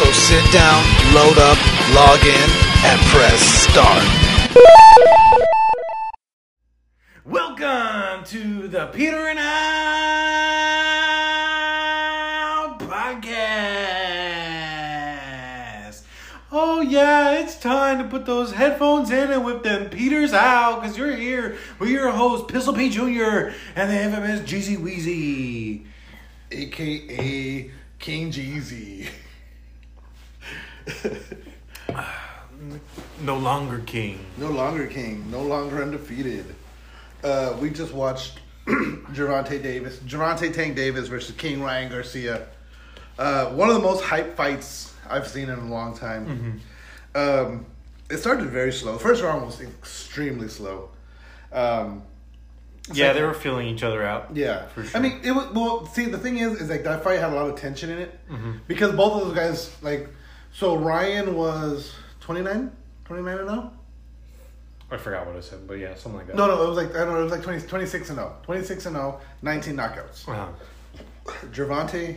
So sit down, load up, log in, and press start. Welcome to the Peter and Al podcast. Oh yeah, it's time to put those headphones in and whip them Peters out because you're here with your host Pistol P Jr. and the infamous Jeezy Weezy. aka King Jeezy. No longer king. no longer king, no longer undefeated. Uh, we just watched Gervonta Davis, Gervonta Tank Davis versus King Ryan Garcia. Uh, one of the most hype fights I've seen in a long time. Um, it started very slow. First round was extremely slow. Um, Yeah, they were feeling each other out. Yeah, For sure. I mean, it was well. See, the thing is, is like that fight had a lot of tension in it because both of those guys, like, so Ryan was 29, 29 and 0? I forgot what I said, but yeah, something like that. No, no, it was like I don't know, it was like 20, 26 and 0, 26 and 0, 19 knockouts. Uh-huh. Gervonta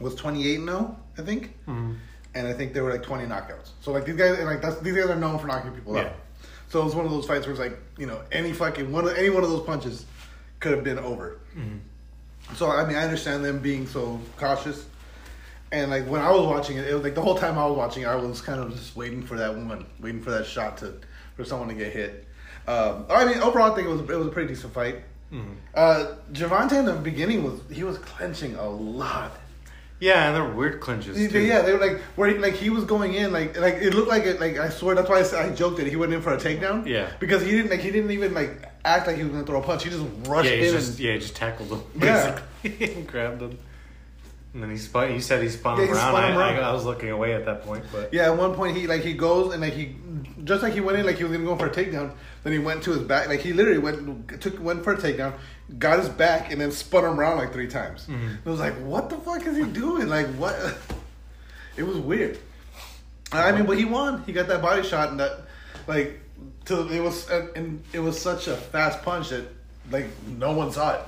was 28 and 0, I think, Mm-hmm. and I think there were like 20 knockouts. So like these guys, and like that's these guys are known for knocking people Yeah. out. So it was one of those fights where it's like you know any fucking one of any one of those punches could have been over. Mm-hmm. So I mean I understand them being so cautious, and like when I was watching it, it was like the whole time I was watching it, I was kind of just waiting for that one, waiting for that shot to for someone to get hit. Um, I mean overall I think it was it was a pretty decent fight. Mm-hmm. Uh, Gervonta in the beginning was he was clenching a lot. Yeah, and they're weird clinches. Too. Yeah, they were like where he, like he was going in like like it looked like it like I swear that's why I, said- I joked that he went in for a takedown. Yeah. because he didn't like he didn't even like act like he was gonna throw a punch. He just rushed Yeah, in he just and yeah, he just tackled him Yeah. grabbed him. And then he spun. He said he spun Yeah, him he around. spun him I, around. I, I was looking away at that point, but yeah. At one point he like he goes and like he just like he went in like he was gonna go for a takedown. Then he went to his back like he literally went took went for a takedown, got his back and then spun him around like three times. Mm-hmm. It was like what the fuck is he doing? Like what? It was weird. I mean, but he won. He got that body shot, and that, like, to it was, and it was such a fast punch that, like, no one saw it.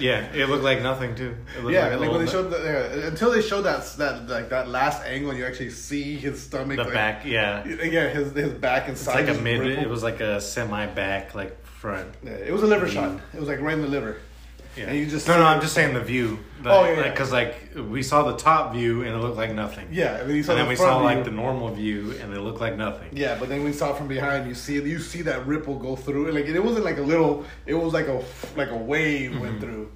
Yeah, it looked like nothing too. It looked yeah, like, like when they showed the, yeah, until they showed that that like that last angle, and you actually see his stomach, the like, back. Yeah, yeah, his his back and it's like a mid. It was like a semi back, like front. Yeah, it was a liver mm. shot. It was like right in the liver. Yeah. And you just no, no. I'm just saying the view. The, Oh, yeah, yeah. Because like we saw the top view and it looked like nothing. Yeah, and then, you saw and then we front saw like the normal view and it looked like nothing. Yeah, but then we saw from behind. You see, you see that ripple go through. Like it wasn't like a little. It was like a like a wave Mm-hmm. went through,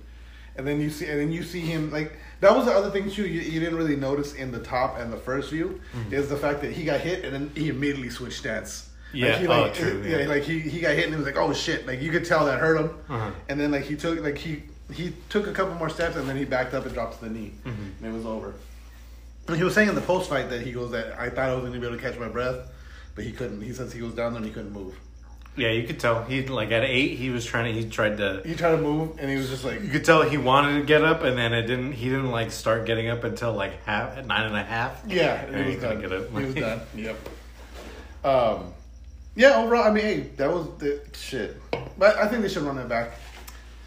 and then you see, and then you see him like that was the other thing too. You, you didn't really notice in the top and the first view Mm-hmm. is the fact that he got hit and then he immediately switched stance. Yeah, like, he, oh, true, yeah. yeah. like he, he got hit and it was like oh shit, like you could tell that hurt him, Uh-huh. and then like he took like he he took a couple more steps and then he backed up and dropped to the knee, Mm-hmm. and it was over. And he was saying in the post fight that he goes that I thought I was going to be able to catch my breath, but he couldn't. He says he was down there and he couldn't move. Yeah, you could tell he like at eight he was trying to he tried to He tried to move and he was just like, you could tell he wanted to get up and then it didn't he didn't like start getting up until like half at nine and a half. yeah, And he was done. get up. He was done. Yep. Um, yeah. Overall, I mean, hey, that was the shit. But I think they should run it back.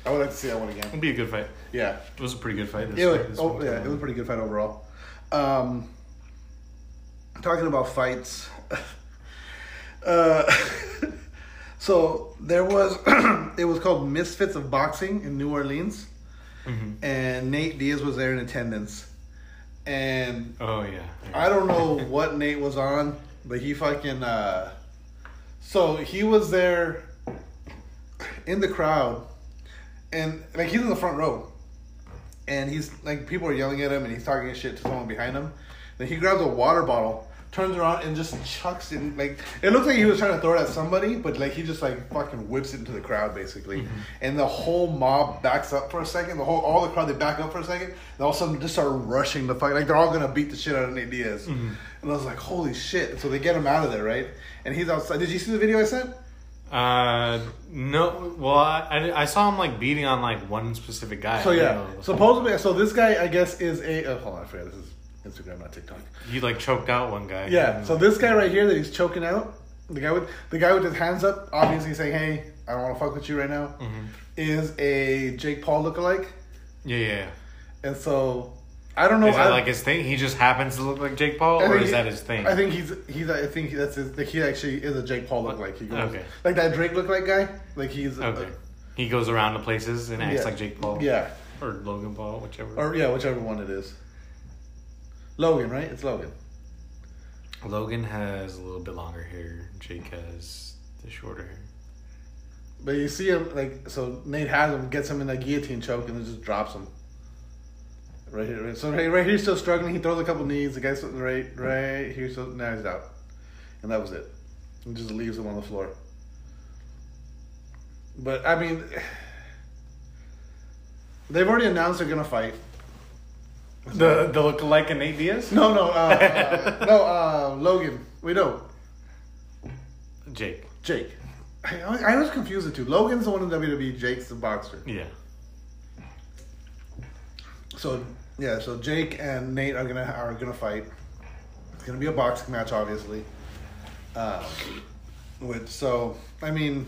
I would like to see that one again. It'd be a good fight. Yeah. It was a pretty good fight. This was, fight, this oh, yeah, it was a pretty good fight overall. Um, talking about fights, uh, so there was it was called Misfits of Boxing in New Orleans, Mm-hmm. and Nate Diaz was there in attendance, and Oh yeah. I don't know what Nate was on, but he fucking uh, so he was there in the crowd, and like he's in the front row, and he's like people are yelling at him, and he's talking shit to someone behind him. Then he grabs a water bottle, turns around and just chucks it. Like it looks like he was trying to throw it at somebody, but like he just like fucking whips it into the crowd basically, Mm-hmm. and the whole mob backs up for a second. The whole all the crowd they back up for a second, and all of a sudden just start rushing the fight. Like they're all gonna beat the shit out of Nate Diaz, Mm-hmm. and I was like, holy shit! So they get him out of there, right? And he's outside. Did you see the video I sent? Uh, no. Well, I, I, saw him like beating on like one specific guy. So yeah, supposedly, so this guy I guess is a. Oh, hold on, I forgot this is Instagram, not TikTok. he like choked out one guy. Yeah. So this guy right here that he's choking out, the guy with the guy with his hands up, obviously saying, "Hey, I don't want to fuck with you right now," Mm-hmm. is a Jake Paul lookalike, yeah, yeah. yeah. and so I don't know. Is that I, like his thing? He just happens to look like Jake Paul, I or is he- that his thing? I think he's he's. I think that's his. Like he actually is a Jake Paul lookalike. He goes Okay. like that Drake lookalike guy. Like he's Okay. He goes around to places and acts Yeah. like Jake Paul. yeah, Or Logan Paul, whichever. or yeah, whichever one it is. Logan, right? It's Logan. Logan has a little bit longer hair. Jake has the shorter hair. But you see him like so Nate has him, gets him in that guillotine choke, and then just drops him. Right here, right. So right, right here, still struggling. He throws a couple knees. The guy's right, right here. So now he's out, and that was it. He just leaves him on the floor. But I mean, they've already announced they're gonna fight. The the lookalike in Nate Diaz? No, no, uh, uh, no. Uh, Logan. we know. Jake. Jake. I, I was confused the two. Logan's the one in WWE. Jake's the boxer. Yeah. So yeah, so Jake and Nate are gonna are gonna fight. It's gonna be a boxing match, obviously. Uh, which so I mean,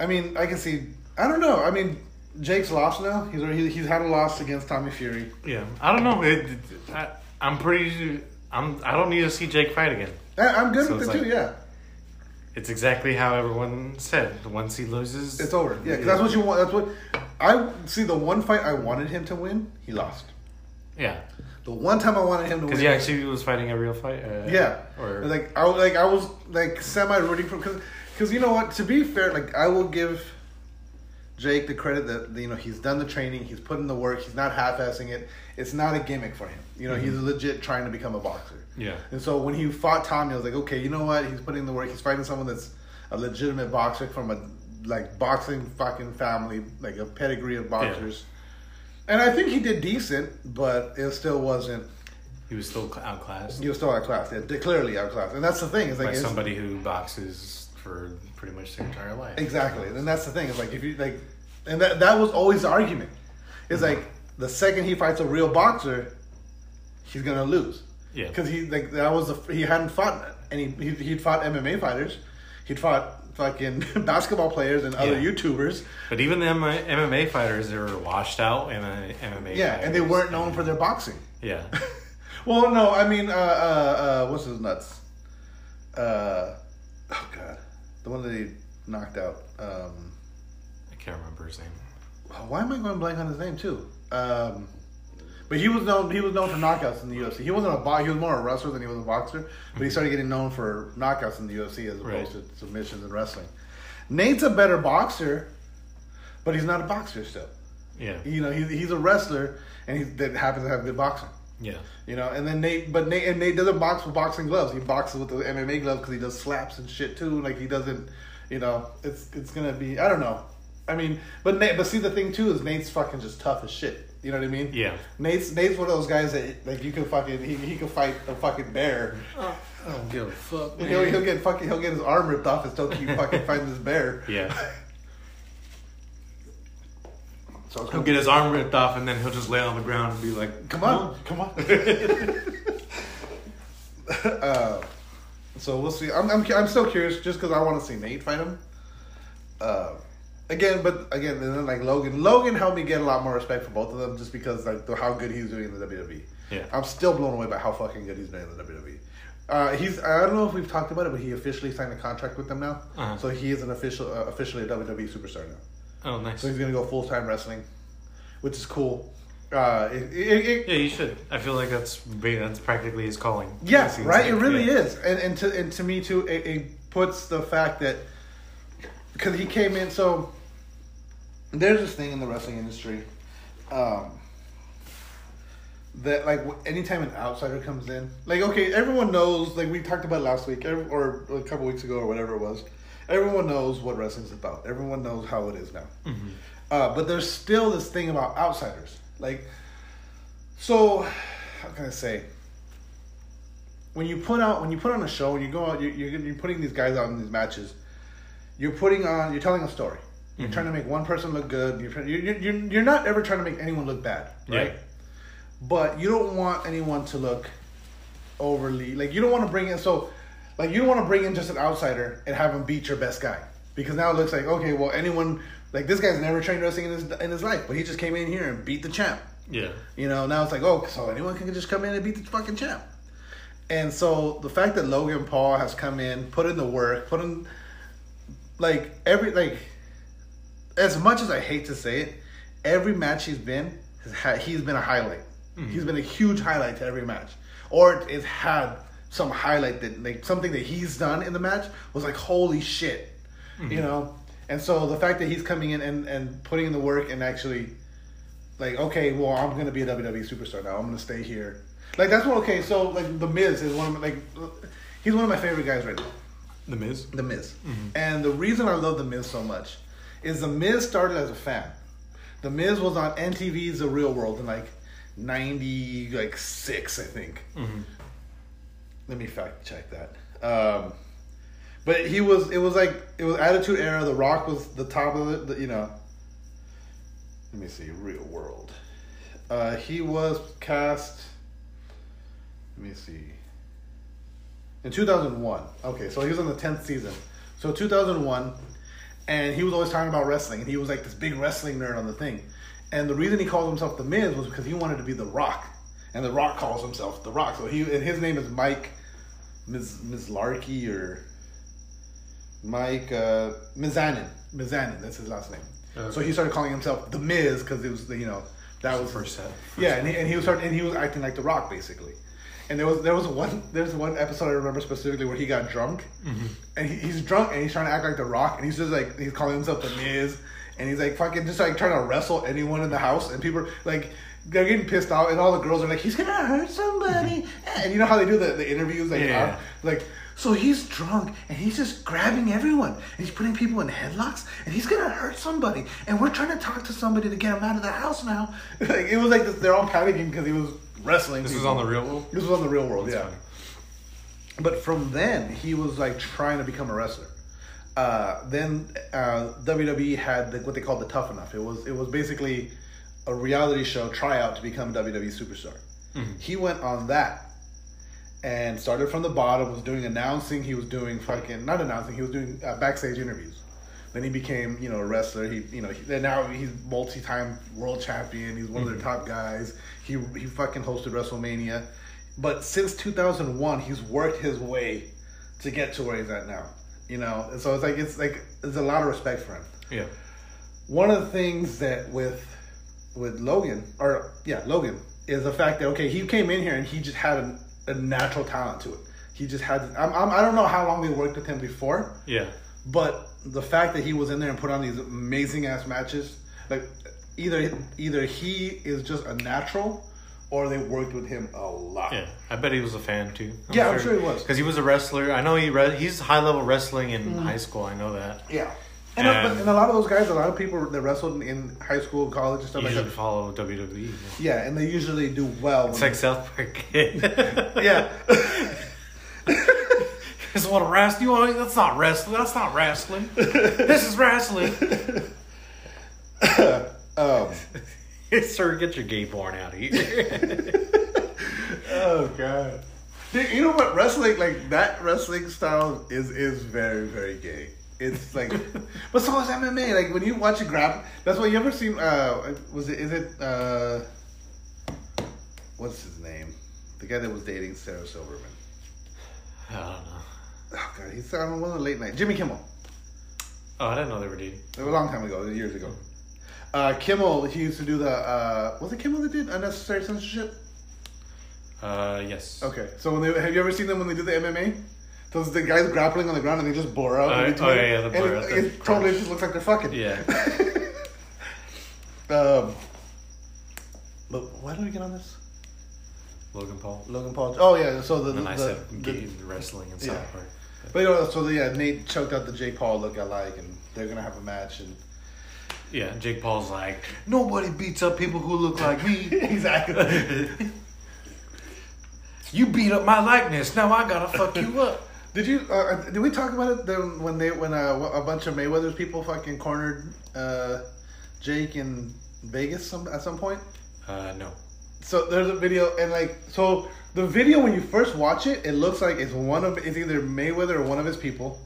I mean I can see. I don't know. I mean, Jake's lost now. He's already, he's had a loss against Tommy Fury. Yeah. I don't know. It, it- I, I'm pretty. I'm. I don't need to see Jake fight again. I, I'm good So with it too. Yeah, It's exactly how everyone said. Once he loses, it's over. Yeah, 'cause that's what you want. That's what I see. The one fight I wanted him to win, he lost. Yeah. The one time I wanted him to win, Because he actually was fighting a real fight. Uh, Yeah, Or like I was- like I was like semi rooting for because because you know what to be fair like I will give Jake the credit that you know he's done the training he's put in the work he's not half assing it. It's not a gimmick for him. You know he's mm-hmm. legit trying to become a boxer. Yeah. and so when he fought Tommy I was like okay you know what? He's putting in the work he's fighting someone that's a legitimate boxer from a like boxing fucking family like a pedigree of boxers. Yeah. and I think he did decent but it still wasn't He was still outclassed? He was still outclassed yeah, clearly outclassed. And that's the thing is like by it's- somebody who boxes for pretty much their entire life. Exactly, and that's the thing. It's like if you like, and that that was always the argument. It's like the second he fights a real boxer, he's gonna lose. Yeah. because he like that was the he hadn't fought any. He he'd fought MMA fighters, he'd fought fucking basketball players and other Yeah. YouTubers. But even the MMA fighters, they were washed out in a MMA. Yeah, and they weren't known for their boxing. Yeah. Well, no, I mean, uh, uh, uh, what's his nuts? Uh, oh god, the one that he knocked out. Um, I can't remember his name. Why am I going blank on his name too? Um, but he was known. He was known for knockouts in the UFC. He wasn't a bo- He was more a wrestler than he was a boxer. But he started getting known for knockouts in the UFC as opposed Right. to submissions and wrestling. Nate's a better boxer, but he's not a boxer still. Yeah. You know, he's he's a wrestler, and he that happens to have good boxing. Yeah. You know, and then Nate, but Nate and Nate doesn't box with boxing gloves. He boxes with the MMA gloves because he does slaps and shit too. Like he doesn't, you know, it's it's gonna be. I don't know. I mean, but Nate, but see the thing too is Nate's fucking just tough as shit. You know what I mean? Yeah. Nate's Nate's one of those guys that like you can fucking he he can fight a fucking bear. Oh. I don't give a fuck. And he'll he'll get fucking he'll get his arm ripped off and still keep fucking fighting this bear. Yeah. So He'll get his arm ripped off and then he'll just lay on the ground and be like, Come on, come on. uh, so we'll see. I'm, I'm, I'm still curious just because I want to see Nate fight him. Uh, again, but again, and then like Logan, Logan helped me get a lot more respect for both of them just because like the, how good he's doing in the WWE. Yeah. I'm still blown away by how fucking good he's doing in the WWE. Uh, he's I don't know if we've talked about it, but he officially signed a contract with them now, Uh-huh. so he is an official uh, officially a WWE superstar now. Oh, nice. So he's gonna go full time wrestling, which is cool. Uh, it, it, it, Yeah, you should. I feel like that's that's practically his calling. Yeah, right. It really yeah. is, and and to and to me too, it, it puts the fact that because he came in. So there's this thing in the wrestling industry. Um, that like anytime an outsider comes in, like okay, everyone knows. Like we talked about last week or a couple weeks ago or whatever it was. Everyone knows what wrestling's about. Everyone knows how it is now. Uh, but there's still this thing about outsiders. Like, so how can I say? When you put out when you put on a show and you go out, you're, you're you're putting these guys out in these matches. You're putting on. You're telling a story. You're trying to make one person look good. You're, you're, you're, you're you're not ever trying to make anyone look bad, right? Yeah. But you don't want anyone to look overly like you don't want to bring in so like you don't want to bring in just an outsider and have him beat your best guy. Because now it looks like okay well anyone like this guy's never trained wrestling in his in his life but he just came in here and beat the champ. Yeah. you know now it's like oh so anyone can just come in and beat the fucking champ. And so the fact that Logan Paul has come in put in the work put in like every like as much as I hate to say it every match he's been has had he's been a highlight. Mm-hmm. He's been a huge highlight to every match. Or it's had some highlight that like something that he's done in the match was like holy shit you mm-hmm. know and so the fact that he's coming in and, and putting in the work and actually like okay well i'm gonna be a wwe superstar now i'm gonna stay here like that's what okay so like the miz is one of my like he's one of my favorite guys right now The Miz. the Miz. Mm-hmm. And the reason I love The Miz so much is The Miz started as a fan. The Miz was on MTV's The Real World in like ninety like six, I think. Mm-hmm. Let me fact check that. Um, but he was. It was like it was Attitude Era. The Rock was the top of it. The, you know. Let me see. Real World. Uh, he was cast. Let me see. In 2001. Okay, so he was on the 10th season. So 2001, and he was always talking about wrestling, and he was like this big wrestling nerd on the thing. And the reason he called himself The Miz was because he wanted to be The Rock. And The Rock calls himself The Rock. So he and his name is Mike Miz, Mizlarky or Mike uh, Mizanin. Mizanin, that's his last name. Okay. So he started calling himself The Miz because it was, the you know, that was First set. yeah, and he, and he was start, and he was acting like The Rock basically. And there was there was one there's one episode I remember specifically where he got drunk, and he, he's drunk and he's trying to act like The Rock, and he's just like he's calling himself The Miz, and he's like fucking just like trying to wrestle anyone in the house, and people like they're getting pissed off, and all the girls are like he's gonna hurt somebody, and you know how they do the, the interviews like Yeah. uh, like. So he's drunk and he's just grabbing everyone and he's putting people in headlocks and he's gonna hurt somebody and we're trying to talk to somebody to get him out of the house now. like it was like this, they're all panicking because he was wrestling. This was on the real world. This was on the real world, That's yeah. funny. But from then, he was like trying to become a wrestler. Uh, then uh, WWE had the, what they called the Tough Enough. It was it was basically a reality show tryout to become a WWE superstar. He went on that and started from the bottom. Was doing announcing. He was doing fucking not announcing. He was doing uh, backstage interviews. Then he became you know a wrestler. He you know he, and now he's multi-time world champion. He's one of their top guys. He he fucking hosted WrestleMania. But since 2001, he's worked his way to get to where he's at now. You know, and so it's like it's like there's a lot of respect for him. Yeah. One of the things that with with Logan or yeah Logan is the fact that okay he came in here and he just had a, a natural talent to it. He just had I'm, I'm, I don't know how long they worked with him before, Yeah. but the fact that he was in there and put on these amazing ass matches, like either either he is just a natural or they worked with him a lot. Yeah, I bet he was a fan too. Yeah, I'm sure he was. because he was a wrestler. I know he re- he's high level wrestling in Mm. high school. I know that. Yeah. And, And- but, and a lot of those guys, a lot of people that wrestled in high school, college, and stuff like that. follow WWE. Yeah, and they usually do well. It's like South Park. yeah. What a wrestling. You want? That's not wrestling. That's not wrestling. this is wrestling. um, Sir, get your gay porn out of here. oh god. Dude, you know what? Wrestling like that wrestling style is is very very gay. It's like, but so is MMA. Like when you watch a grab, that's why you ever seen. Uh, was it? Is it? Uh, what's his name? The guy that was dating Sarah Silverman. I don't know. Oh god, he's on one of the late night. Jimmy Kimmel. Oh, I didn't know they were dating. They were a long time ago, years ago. Uh, Kimmel, he used to do the. Uh, was it Kimmel that did unnecessary censorship? Uh, yes. Okay, so when they have you ever seen them when they do the MMA? Those the guys grappling on the ground and they just bore out. Oh, oh, yeah, yeah, the And blur it, out, it the totally just looks like they're fucking. Yeah. Um, but why did we get on this? Logan Paul. Logan Paul. Oh yeah, so the, And the, I the- said the- wrestling and yeah. South Park. but you know, so the, yeah, Nate choked out the Jake Paul look alike, and they're gonna have a match, and Yeah, Jake Paul's like, nobody beats up people who look like me. exactly. you beat up my likeness. Now I gotta fuck you up. Did you? Uh, did we talk about it then when they when uh, a bunch of Mayweather's people fucking cornered uh, Jake in Vegas some at some point? Uh, no. So there's a video and like so the video when you first watch it, it looks like it's one of it's either Mayweather or one of his people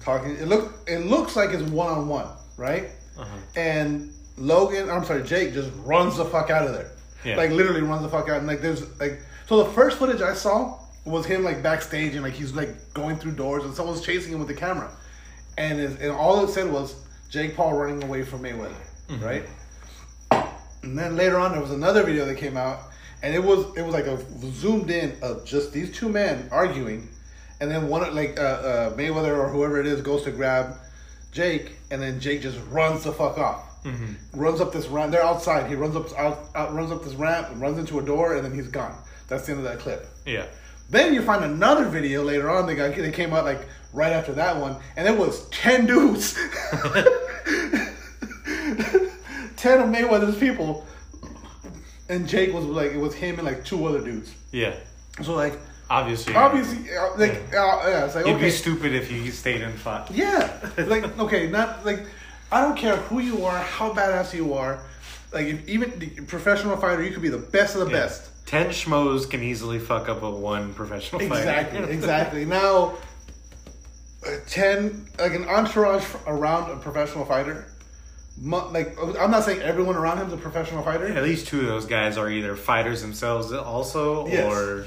talking. It look it looks like it's one on one, right? Uh-huh. And Logan, I'm sorry, Jake just runs the fuck out of there. Yeah. Like literally runs the fuck out. And like there's like so the first footage I saw was him like backstage and like he's like going through doors and someone's chasing him with the camera. And and all it said was Jake Paul running away from Mayweather, right? And then later on, there was another video that came out, and it was it was like a zoomed in of just these two men arguing, and then one like uh, uh, Mayweather or whoever it is goes to grab Jake, and then Jake just runs the fuck off, runs up this ramp. They're outside. He runs up out, out runs up this ramp, and runs into a door, and then he's gone. That's the end of that clip. Yeah. Then you find another video later on. They got they came out like right after that one, and it was ten dudes, ten of Mayweather's people, and Jake was like it was him and like two other dudes. Yeah. So like Obviously. obviously uh, like uh, yeah, it's like You'd okay, be stupid if you stayed and fought. yeah, like okay, not like I don't care who you are, how badass you are. Like if even the professional fighter, you could be the best of the Yeah. best. Ten schmoes can easily fuck up a one professional fighter. Exactly, exactly. Now, uh, ten like an entourage around a professional fighter. Like I'm not saying everyone around him's a professional fighter. At least two of those guys are either fighters themselves, also, Yes. or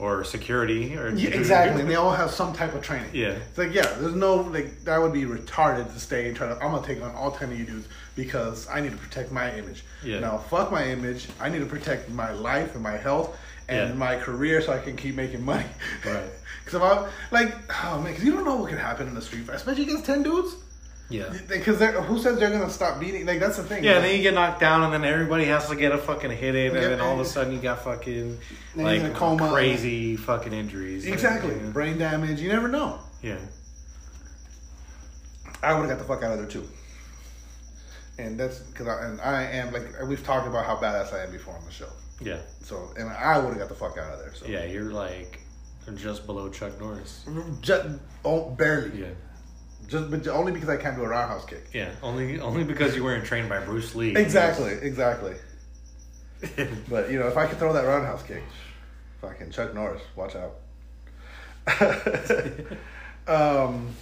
or security, or Yeah, exactly, and they all have some type of training. Yeah. it's like yeah, there's no like that would be retarded to stay and try to. I'm gonna take on all ten of you dudes because I need to protect my image. Yeah. Now fuck my image. I need to protect my life and my health and Yeah. my career so I can keep making money. Right. Because if I like, oh man, because you don't know what could happen in the street fight, especially against ten dudes. Yeah. Because who says they're gonna stop beating? Like that's the thing. Yeah, then you get knocked down, and then everybody has to get a fucking hit in, and then all of a sudden you got fucking like in a coma. crazy fucking injuries. exactly Yeah. brain damage. You never know. Yeah. I would have got the fuck out of there too. And that's because I and I am like we've talked about how badass I am before on the show. Yeah. So and I would have got the fuck out of there. So Yeah, you're like just below Chuck Norris. just oh, barely. Yeah. Just but only because I can't do a roundhouse kick. Yeah. Only only because you weren't trained by Bruce Lee. Exactly, exactly. But you know, if I could throw that roundhouse kick, fucking Chuck Norris, watch out. um,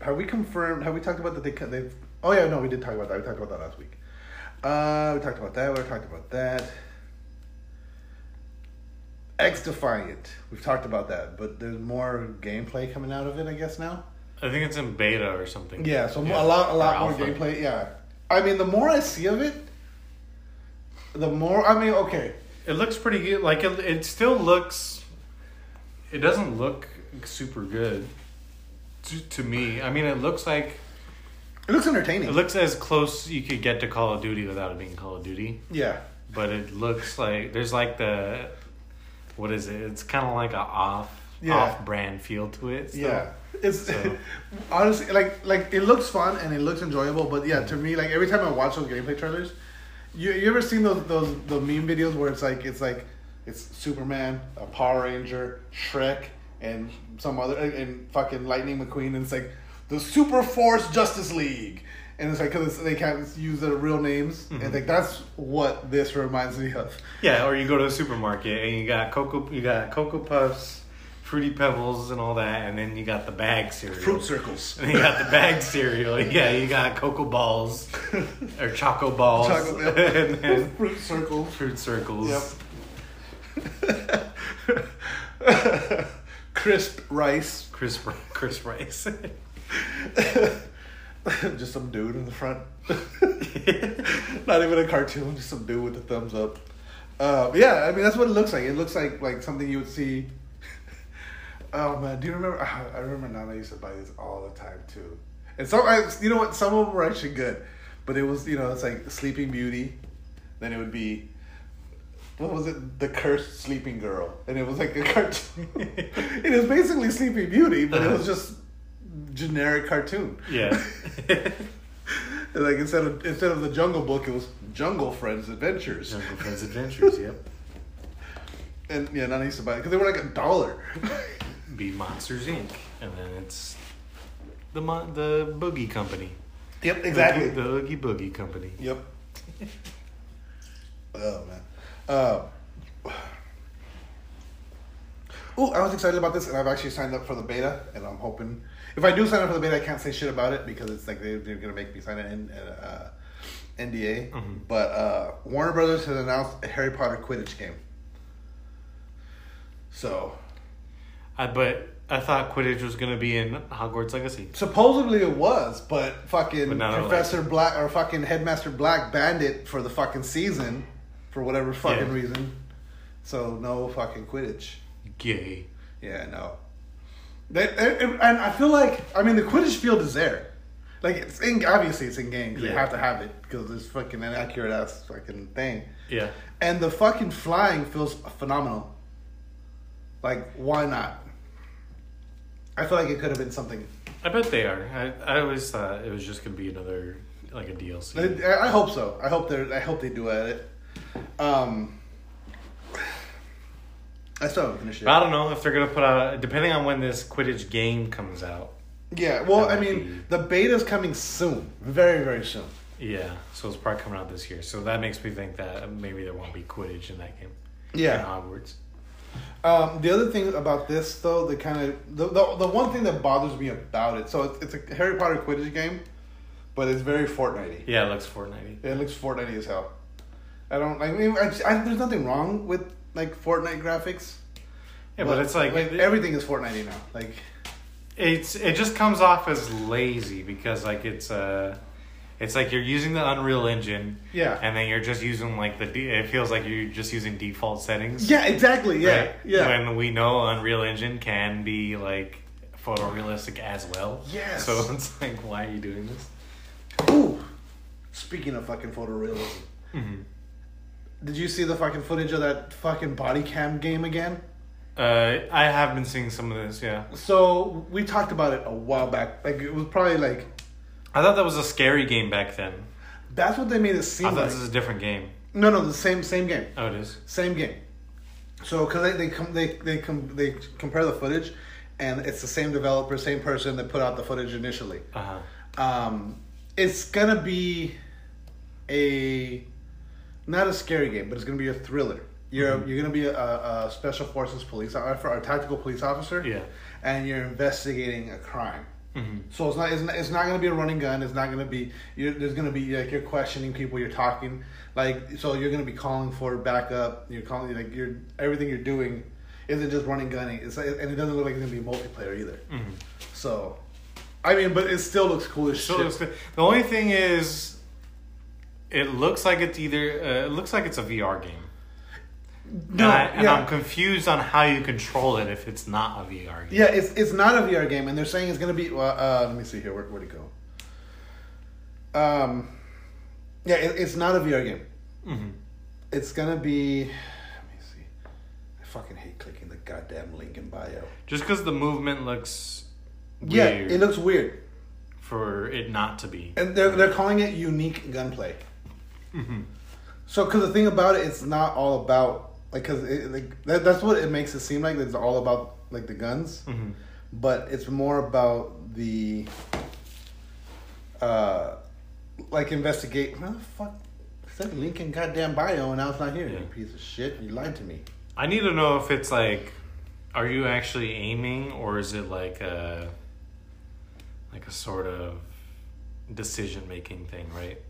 have we confirmed? Have we talked about that they they've? Oh yeah, no, we did talk about that. We talked about that last week. Uh, we talked about that. We talked about that. XDefiant. We've talked about that, but there's more gameplay coming out of it. I guess now. I think it's in beta or something. Yeah, so a lot, a lot Or more alpha. gameplay. Yeah, I mean, the more I see of it, the more. I mean, okay, It looks pretty good. Like it, it still looks. It doesn't look super good to, to me. I mean, it looks like it looks entertaining. it looks as close you could get to Call of Duty without it being Call of Duty. yeah, But it looks like there's like the what is it? It's kind of like a off Yeah. off brand feel to it. still. yeah. It's So- honestly like like it looks fun and it looks enjoyable. But yeah, to me, like every time I watch those gameplay trailers, you you ever seen those those the meme videos where it's like it's like it's Superman, a Power Ranger, Shrek, and some other and fucking Lightning McQueen, and it's like the Super Force Justice League. And it's like because they can't use their real names, and mm-hmm. like that's what this reminds me of. Yeah, or you go to the supermarket and you got cocoa, you got cocoa puffs, fruity pebbles, and all that, and then you got the bag cereal. Fruit circles. And you got the bag cereal. Yeah, you got cocoa balls or choco balls, Chocolate and then fruit circles. fruit circles. Yep. Crisp rice. crisp, Chris Rice. just some dude in the front. Not even a cartoon, just some dude with the thumbs up. Uh, yeah, I mean that's what it looks like. It looks like like something you would see. Oh man, do you remember? ah, I remember now. I used to buy these all the time too. And some, I, you know what? Some of them were actually good, but it was you know it's like Sleeping Beauty. Then it would be what was it? The Cursed Sleeping Girl, and it was like a cartoon. it was basically Sleeping Beauty, but it was just generic cartoon. Yeah. Like instead of instead of the Jungle Book, it was Jungle Friends Adventures. Jungle Friends Adventures. Yep. And yeah, none used to buy it because they were like a dollar. Be Monsters Inc. And then it's the mon- the Boogie Company. yep, The, the Oogie Boogie Company. Yep. oh man. Uh, oh, I was excited about this, and I've actually signed up for the beta, and I'm hoping if I do sign up for the beta, I can't say shit about it because it's like they, they're gonna make me sign an uh, NDA. Mhm. But uh, Warner Brothers has announced a Harry Potter Quidditch game. So I, but I thought Quidditch was gonna be in Hogwarts Legacy. supposedly it was, but fucking But Professor Black or fucking Headmaster Black banned it for the fucking season for whatever fucking Yeah. reason. So no fucking Quidditch. Gay. Yeah, no. They, and and I feel like I mean the Quidditch field is there. Like it's in obviously it's in game 'cause they Yeah. have to have it because it's fucking an accurate ass fucking thing. Yeah. And the fucking flying feels phenomenal. Like why not? I feel like it could have been something. I bet they are. I, I always thought it was just gonna be another like a DLC. I, I hope so. I hope they I hope they do at it. Um, I still haven't finished it. But I don't know if they're gonna put out depending on when this Quidditch game comes out. Yeah, well, I mean, be- the beta's coming soon, very very soon. Yeah, so it's probably coming out this year. So that makes me think that maybe there won't be Quidditch in that game. In Yeah. Hogwarts. Um, the other thing about this, though, the kind of the, the the one thing that bothers me about it, so it's, it's a Harry Potter Quidditch game, but it's very Fortnite. Yeah, it looks Fortnite. It looks Fortnite as hell. I don't. I mean, I, I, there's nothing wrong with like Fortnite graphics. Yeah, but, it's like, everything is Fortnite now. Like it's it just comes off as lazy because like it's uh it's like you're using the Unreal Engine yeah, and then you're just using like the de- it feels like you're just using default settings. yeah, exactly. Yeah, right? yeah. When we know Unreal Engine can be like photorealistic as well. Yes. So it's like, why are you doing this? Ooh, speaking of fucking photorealism, Mm-hmm. Did you see the fucking footage of that fucking body cam game again? Uh, I have been seeing some of this. Yeah, So we talked about it a while back. Like it was probably like I thought that was a scary game back then. that's what they made it I seem thought like. this is a different game. No, no, the same same game, Oh, it is. same game. So because they they come they they come they compare the footage, and it's the same developer, same person that put out the footage initially. Uh huh. Um, it's gonna be a not a scary game, but it's gonna be a thriller. You're Mhm. you're gonna be a, a special forces police officer, a tactical police officer, Yeah. and you're investigating a crime. Mm-hmm. So it's not it's not, it's not going to be a running gun. It's not going to be you're, there's going to be like you're questioning people. You're talking like so you're going to be calling for backup. You're calling like you're everything you're doing isn't just running gunning. It's like, and it doesn't look like it's going to be multiplayer either. Mm-hmm. So, I mean, but it still looks cool as shit. it's- the only thing is, it looks like it's either uh, it looks like it's a VR game. no, and, I, and yeah, I'm confused on how you control it if it's not a VR game. yeah, it's it's not a VR game, and they're saying it's going to be. Well, uh, let me see here. Where where'd it go? Um, yeah, it, it's not a VR game. Mm-hmm. It's gonna be. Let me see. I fucking hate clicking the goddamn link in bio. Just because the movement looks Yeah, it looks weird, for it not to be. and they're they're calling it unique gunplay. Mm-hmm. So, because the thing about it, it's not all about like because like that, that's what it makes it seem like. It's all about like the guns, Mm-hmm. but it's more about the uh like investigate. What the fuck? Said Lincoln in goddamn bio, and now it's not here. Yeah. You piece of shit! You lied to me. I need to know if it's like, are you actually aiming or is it like a, like a sort of decision making thing, right?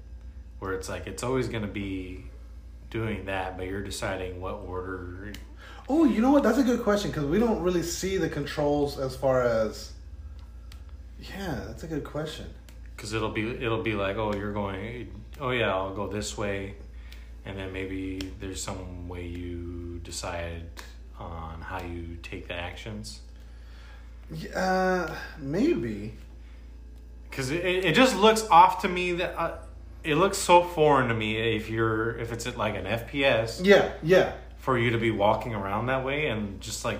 Where it's like it's always gonna be doing that, but you're deciding what order. Oh, you know what? That's a good question because we don't really see the controls as far as. Yeah, that's a good question. Because it'll be it'll be like, oh, you're going, oh yeah, I'll go this way, and then maybe there's some way you decide on how you take the actions. Yeah, maybe. because it, it just looks off to me that uh, it looks so foreign to me if you're if it's at like an FPS Yeah, yeah, for you to be walking around that way and just like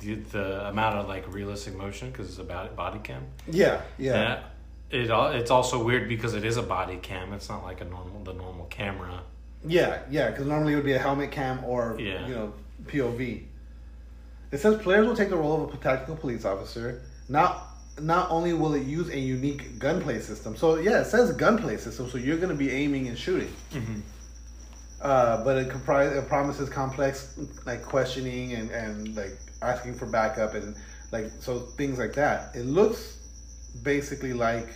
the, the amount of like realistic motion because it's about body cam. yeah, yeah. And it it's also weird because it is a body cam. It's not like a normal the normal camera. Yeah, yeah, because normally it would be a helmet cam or Yeah. you know POV. It says players will take the role of a tactical police officer. Not not only will it use a unique gunplay system, so yeah, it says gunplay system, so you're going to be aiming and shooting. Uh, but it comprise it promises complex like questioning and and like asking for backup and like so things like that. It looks basically like,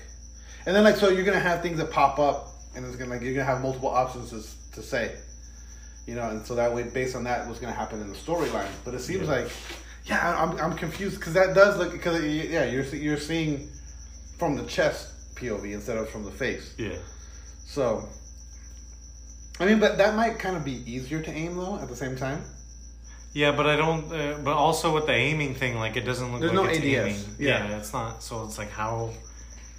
and then like so you're gonna have things that pop up and it's gonna like you're gonna have multiple options to to say, you know, and so that way based on that what's gonna happen in the storyline. But it seems Yeah. like, yeah, I'm I'm confused because that does look because yeah you're you're seeing from the chest POV instead of from the face. Yeah. So, I mean, but that might kind of be easier to aim though at the same time. Yeah, but I don't. Uh, but also with the aiming thing, like it doesn't look There's like no it's ADS, aiming. yeah. Yeah. it's not. So it's like how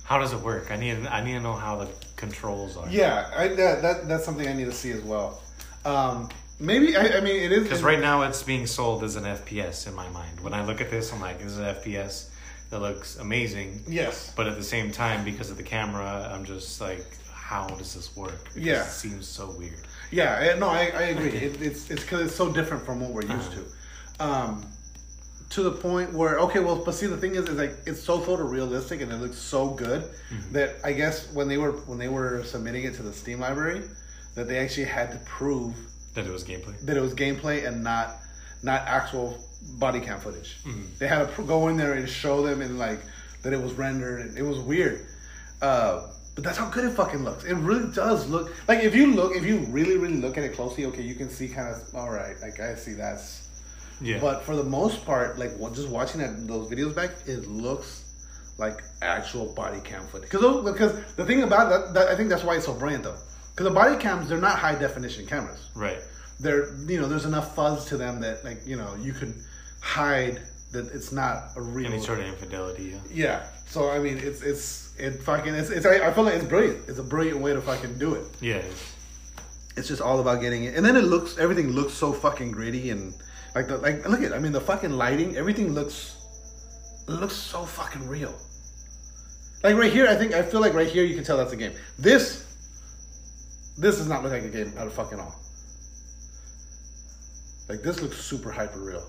how does it work? I need I need to know how the controls are. Yeah, I, that, that that's something I need to see as well. Um, maybe I, I mean it is Because right now it's being sold as an FPS in my mind. When I look at this, I'm like, this is an FPS that looks amazing. Yes. But at the same time, because of the camera, I'm just like, how does this work? Because Yeah. It seems so weird. Yeah, eh, no, I, I agree. It, it's it's because it's so different from what we're used uh-huh. to. Um, to the point where okay, well, but see, the thing is, is like it's so photorealistic and it looks so good mm-hmm. that I guess when they were when they were submitting it to the Steam library, that they actually had to prove That it was gameplay. that it was gameplay and not not actual body cam footage. They had to go in there and show them and like that it was rendered and it was weird. Uh, but that's how good it fucking looks. It really does look like if you look if you really really look at it closely, okay, you can see kind of all right. Like I see that's. Yeah. But for the most part, like just watching that, those videos back, it looks like actual body cam footage. Because because the thing about that, that, I think that's why it's so brilliant though. Because the body cams, they're not high definition cameras right. there you know there's enough fuzz to them that like you know you can hide that it's not a real Any sort of infidelity. Yeah. yeah so i mean it's it's it fucking it's, it's I, I feel like it's brilliant it's a brilliant way to fucking do it Yeah. it's- it's just all about getting it and then it looks everything looks so fucking gritty and like the like look at i mean the fucking lighting everything looks looks so fucking real like right here i think i feel like right here you can tell that's a game this this does not look like a game at fucking all. Like this looks super hyper real.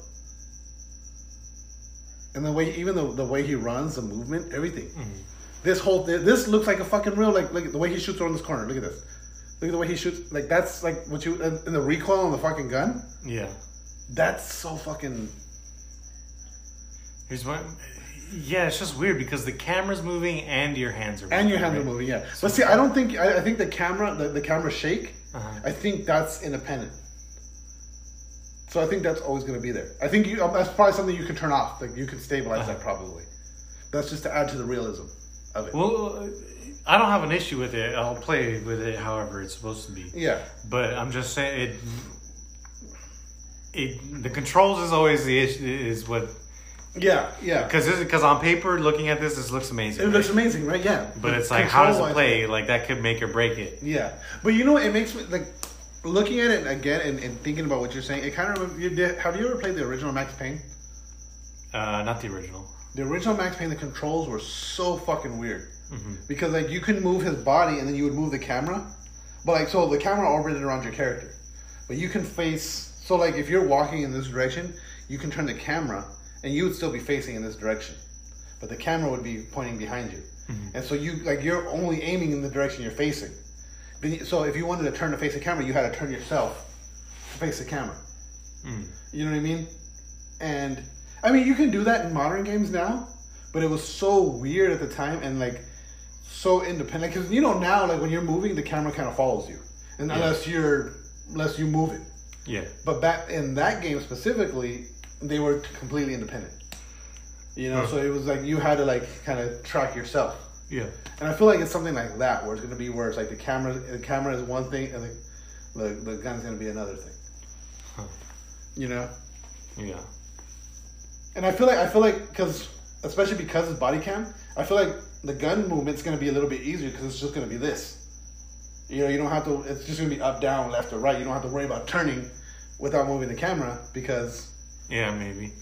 And the way even the, the way he runs the movement everything. Mm-hmm. This whole this looks like a fucking real like look at the way he shoots around this corner. Look at this. Look at the way he shoots like that's like what you and and the recoil on the fucking gun? Yeah. that's so fucking Here's what. Yeah, it's just weird because the camera's moving and your hands are moving. and your hands are moving yeah but see i don't think i, I think the camera the, the camera shake Uh-huh. i think that's independent so i think that's always going to be there i think you that's probably something you can turn off like you can stabilize that probably that's just to add to the realism of it Well, I don't have an issue with it. I'll play with it however it's supposed to be. yeah But I'm just saying it. It the controls is always the issue. Is what yeah yeah because because on paper looking at this, this looks amazing. it looks amazing right yeah But it's like how does it play? Like that could make or break it. Yeah, but you know? It makes me like looking at it again and, and thinking about what you're saying. It kind of you did. Have you ever played the original Max Payne? Uh, not the original. The original Max Payne, the controls were so fucking weird Mm-hmm. because like you could move his body and then you would move the camera, but like so the camera orbited around your character, but you can face. So like if you're walking in this direction, you can turn the camera and you would still be facing in this direction, but the camera would be pointing behind you, mm-hmm. and so you like you're only aiming in the direction you're facing. Then So if you wanted to turn to face the camera, you had to turn yourself to face the camera. Mm. You know what I mean? And I mean, you can do that in modern games now, but it was so weird at the time and like so independent. Because you know now, like when you're moving, the camera kind of follows you, and unless you're unless you move it. Yeah. But back in that game specifically, they were completely independent. You know, so it was like you had to like kind of track yourself. Yeah. And I feel like it's something like that, where it's going to be where it's like the camera, the camera is one thing, and the the, the gun's going to be another thing. Huh. You know, Yeah. and I feel like I feel like because especially because it's body cam, I feel like the gun movement's going to be a little bit easier because it's just going to be this. You know, you don't have to. It's just gonna be up, down, left, or right. You don't have to worry about turning without moving the camera because Yeah, maybe.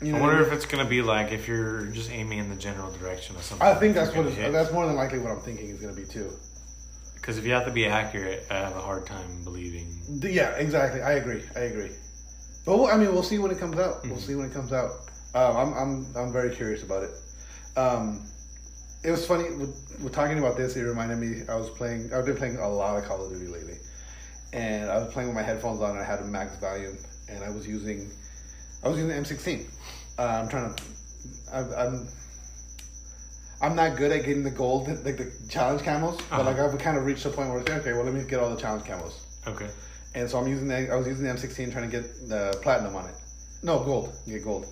you know. I wonder if it's gonna be like if you're just aiming in the general direction of something. I think that's what. It's, that's more than likely what I'm thinking is gonna be too. Because if you have to be accurate, I have a hard time believing. Yeah, exactly. I agree. I agree. But we'll, I mean, we'll see when it comes out. We'll see when it comes out. Um, I'm, I'm, I'm very curious about it. Um, it was funny. We're, we're talking about this. It reminded me. I was playing. I've been playing a lot of Call of Duty lately, and I was playing with my headphones on. and I had a max volume, and I was using, I was using the M16. Uh, I'm trying to. I'm, I'm. I'm not good at getting the gold, like the challenge camos, but Uh-huh. like I've kind of reached the point where it's like, okay, well, let me get all the challenge camos. Okay. And so I'm using the I was using the M16 trying to get the platinum on it. No gold, get gold.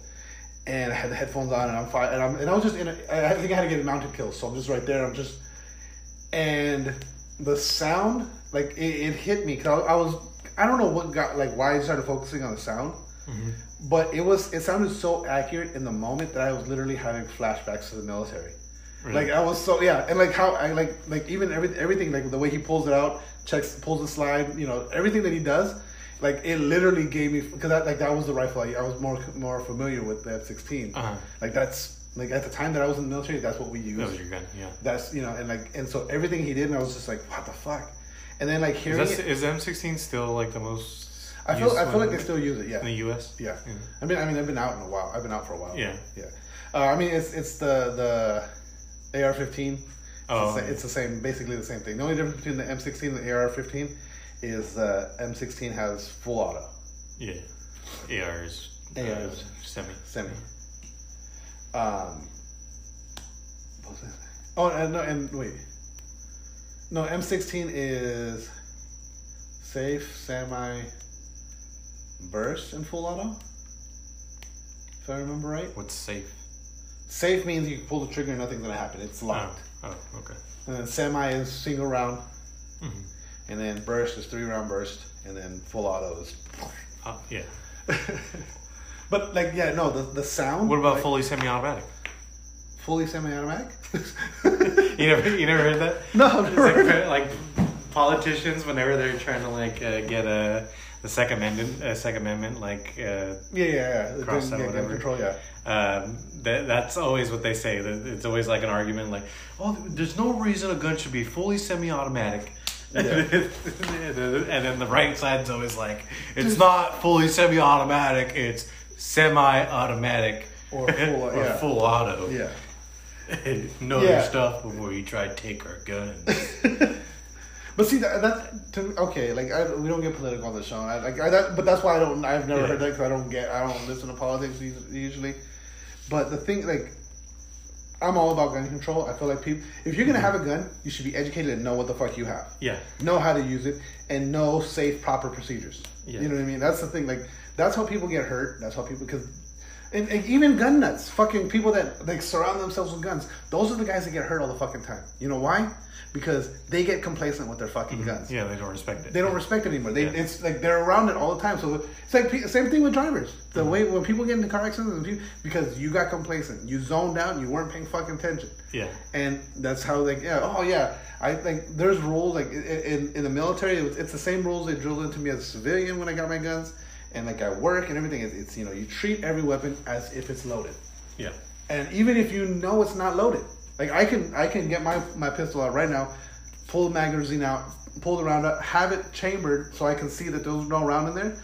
And I had the headphones on, and I'm fine. And I'm and I was just in. A, I think I had to get a mounted kill, so I'm just right there. I'm just, and the sound like it, it hit me because I, I was I don't know what got like why I started focusing on the sound, but it was it sounded so accurate in the moment that I was literally having flashbacks to the military. Really? Like I was so yeah, and like how I like like even every, everything like the way he pulls it out, checks, pulls the slide, you know, everything that he does, like it literally gave me because that like that was the rifle I, I was more more familiar with the M sixteen. Uh-huh. Like that's like at the time that I was in the military, that's what we used. That was your gun. Yeah. That's you know, and like and so everything he did, and I was just like, what the fuck, and then like hearing Is, that, it, is M16 still like the most? I feel I feel like they still use it. Yeah, in the U.S. yeah. Yeah. I mean, I mean, I've been out in a while. I've been out for a while. Yeah. yeah. Uh, I mean, it's it's the the AR-15. It's, Oh. the, it's the same, basically the same thing. The only difference between the M16 and the AR-15 is uh, M16 has full auto, Yeah. AR is uh, AR is- semi. semi. Um. What was that? Oh, and no, and wait. No, M16 is safe, semi, burst, in full auto. If I remember right. What's safe? Safe means you pull the trigger and nothing's gonna happen. It's locked. Oh, oh okay. And then semi is single round, Mhm. and then burst is three round burst, and then full auto is. Uh, yeah. but like yeah, no, the the sound. What about like, fully semi-automatic? fully semi-automatic? You never, you never heard that? no, like, like politicians, whenever they're trying to like uh, get a the Second Amendment, uh, Second Amendment, like uh, Yeah, yeah, yeah. Cross yeah, whatever. control, yeah. um, that, that's always what they say. It's always like an argument, like, oh, there's no reason a gun should be fully semi-automatic. Yeah. and then the right side's always like, it's not fully semi-automatic. It's semi-automatic Or full- or yeah. full auto. Yeah. know Yeah. your stuff before you try to take our guns. But see that that to, okay, like I, we don't get political on the show. I, like I, that, but that's why I don't. I've never Yeah. heard that because I don't get. I don't listen to politics usually. But the thing, like, I'm all about gun control. I feel like people, if you're gonna mm-hmm. have a gun, you should be educated and know what the fuck you have. yeah. know how to use it and know safe proper procedures Yeah. you know what i mean that's the thing like that's how people get hurt that's how people because and, and even gun nuts fucking people that like surround themselves with guns those are the guys that get hurt all the fucking time you know why because they get complacent with their fucking guns Mm-hmm. Yeah, they don't respect it. they don't respect it anymore. They, Yeah. It's like they're around it all the time. So it's like same thing with drivers. The Mm-hmm. way when people get into car accidents, people, because you got complacent, you zoned out, you weren't paying fucking attention. Yeah. And that's how like yeah oh yeah I think there's rules like in in the military it's the same rules they drilled into me as a civilian when I got my guns and like at work and everything it's, it's you know you treat every weapon as if it's loaded Yeah. and even if you know it's not loaded like I can I can get my my pistol out right now pull the magazine out pull the round out have it chambered so I can see that there's no round in there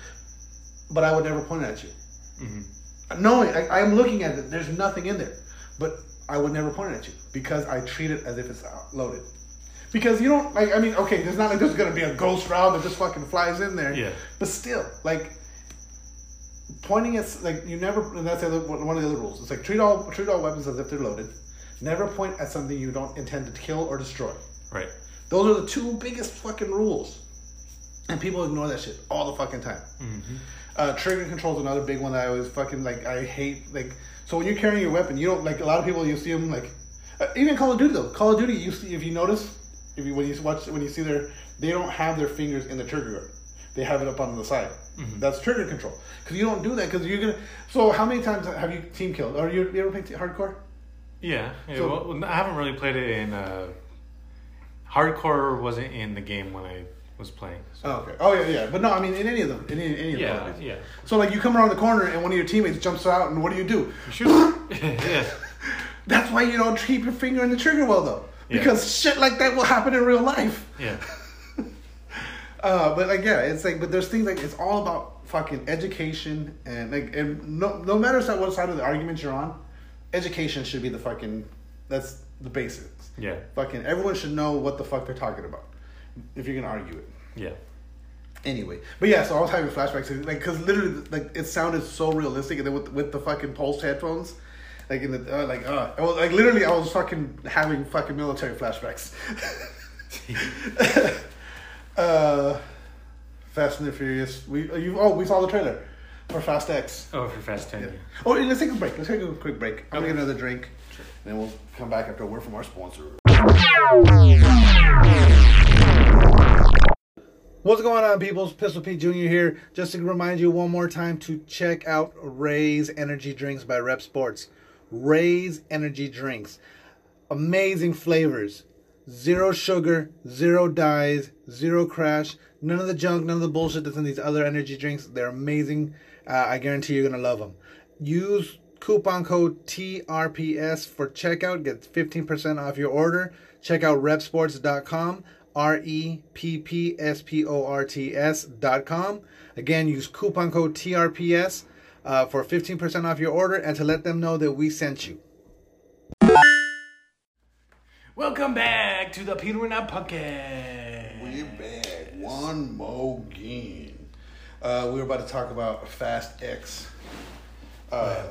but I would never point it at you mm-hmm. knowing I, I'm looking at it, there's nothing in there, but I would never point it at you because I treat it as if it's uh, loaded. Because you don't like. I mean, okay, there's not like there's gonna be a ghost round that just fucking flies in there. Yeah. But still, like pointing at like you never. That's the other, one of the other rules. It's like treat all treat all weapons as if they're loaded. Never point at something you don't intend to kill or destroy. Right. Those are the two biggest fucking rules. And people ignore that shit all the fucking time. Uh, trigger control is another big one that I always fucking like. I hate like. So when you're carrying your weapon, you don't like a lot of people. You see them like, uh, even Call of Duty though. Call of Duty, you see if you notice, if you when you watch when you see their, they don't have their fingers in the trigger guard. They have it up on the side. That's trigger control. Because you don't do that because you're gonna. So how many times have you team killed? Or you, you ever played hardcore? Yeah. yeah So- well, I haven't really played it in uh, Hardcore wasn't in the game when I was playing. So. Oh, okay. Oh yeah, yeah. But no, I mean in any of them, in any, any of yeah, movies. yeah. So like you come around the corner and one of your teammates jumps out, and what do you do? Shoot. yeah. That's why you don't keep your finger in the trigger well though, Yeah. because shit like that will happen in real life. Yeah. Uh, but like yeah, it's like but there's things like it's all about fucking education and like and no no matter what side of the argument you're on, education should be the fucking that's the basics. Yeah. Fucking everyone should know what the fuck they're talking about if you're gonna argue it. Yeah. Anyway, but yeah, so I was having flashbacks, like, cause literally, like, it sounded so realistic, and then with with the fucking Pulse headphones, like in the uh, like, uh, I was like literally, I was fucking having fucking military flashbacks. uh, Fast and the Furious. We uh, you oh we saw the trailer for Fast X. Oh, for Fast 10. Yeah. Yeah. Oh, let's take a break. Let's take a quick break. I'm gonna get another drink, and then we'll come back after a word from our sponsor. What's going on, peoples? Pistol Pete Jr. here. Just to remind you one more time to check out Raze Energy Drinks by REPP Sports. Raze Energy Drinks. Amazing flavors. Zero sugar, zero dyes, zero crash, none of the junk, none of the bullshit that's in these other energy drinks. They're amazing. Uh, I guarantee you're going to love them. Use coupon code TRPS for checkout. Get 15% off your order. Check out reppsports.com. R E P P S P O R T S dot com. Again, use coupon code TRPS uh, for 15% off your order and to let them know that we sent you. Welcome back to the Peter and I podcast. We're back. One more game. Uh, we were about to talk about Fast X. Uh,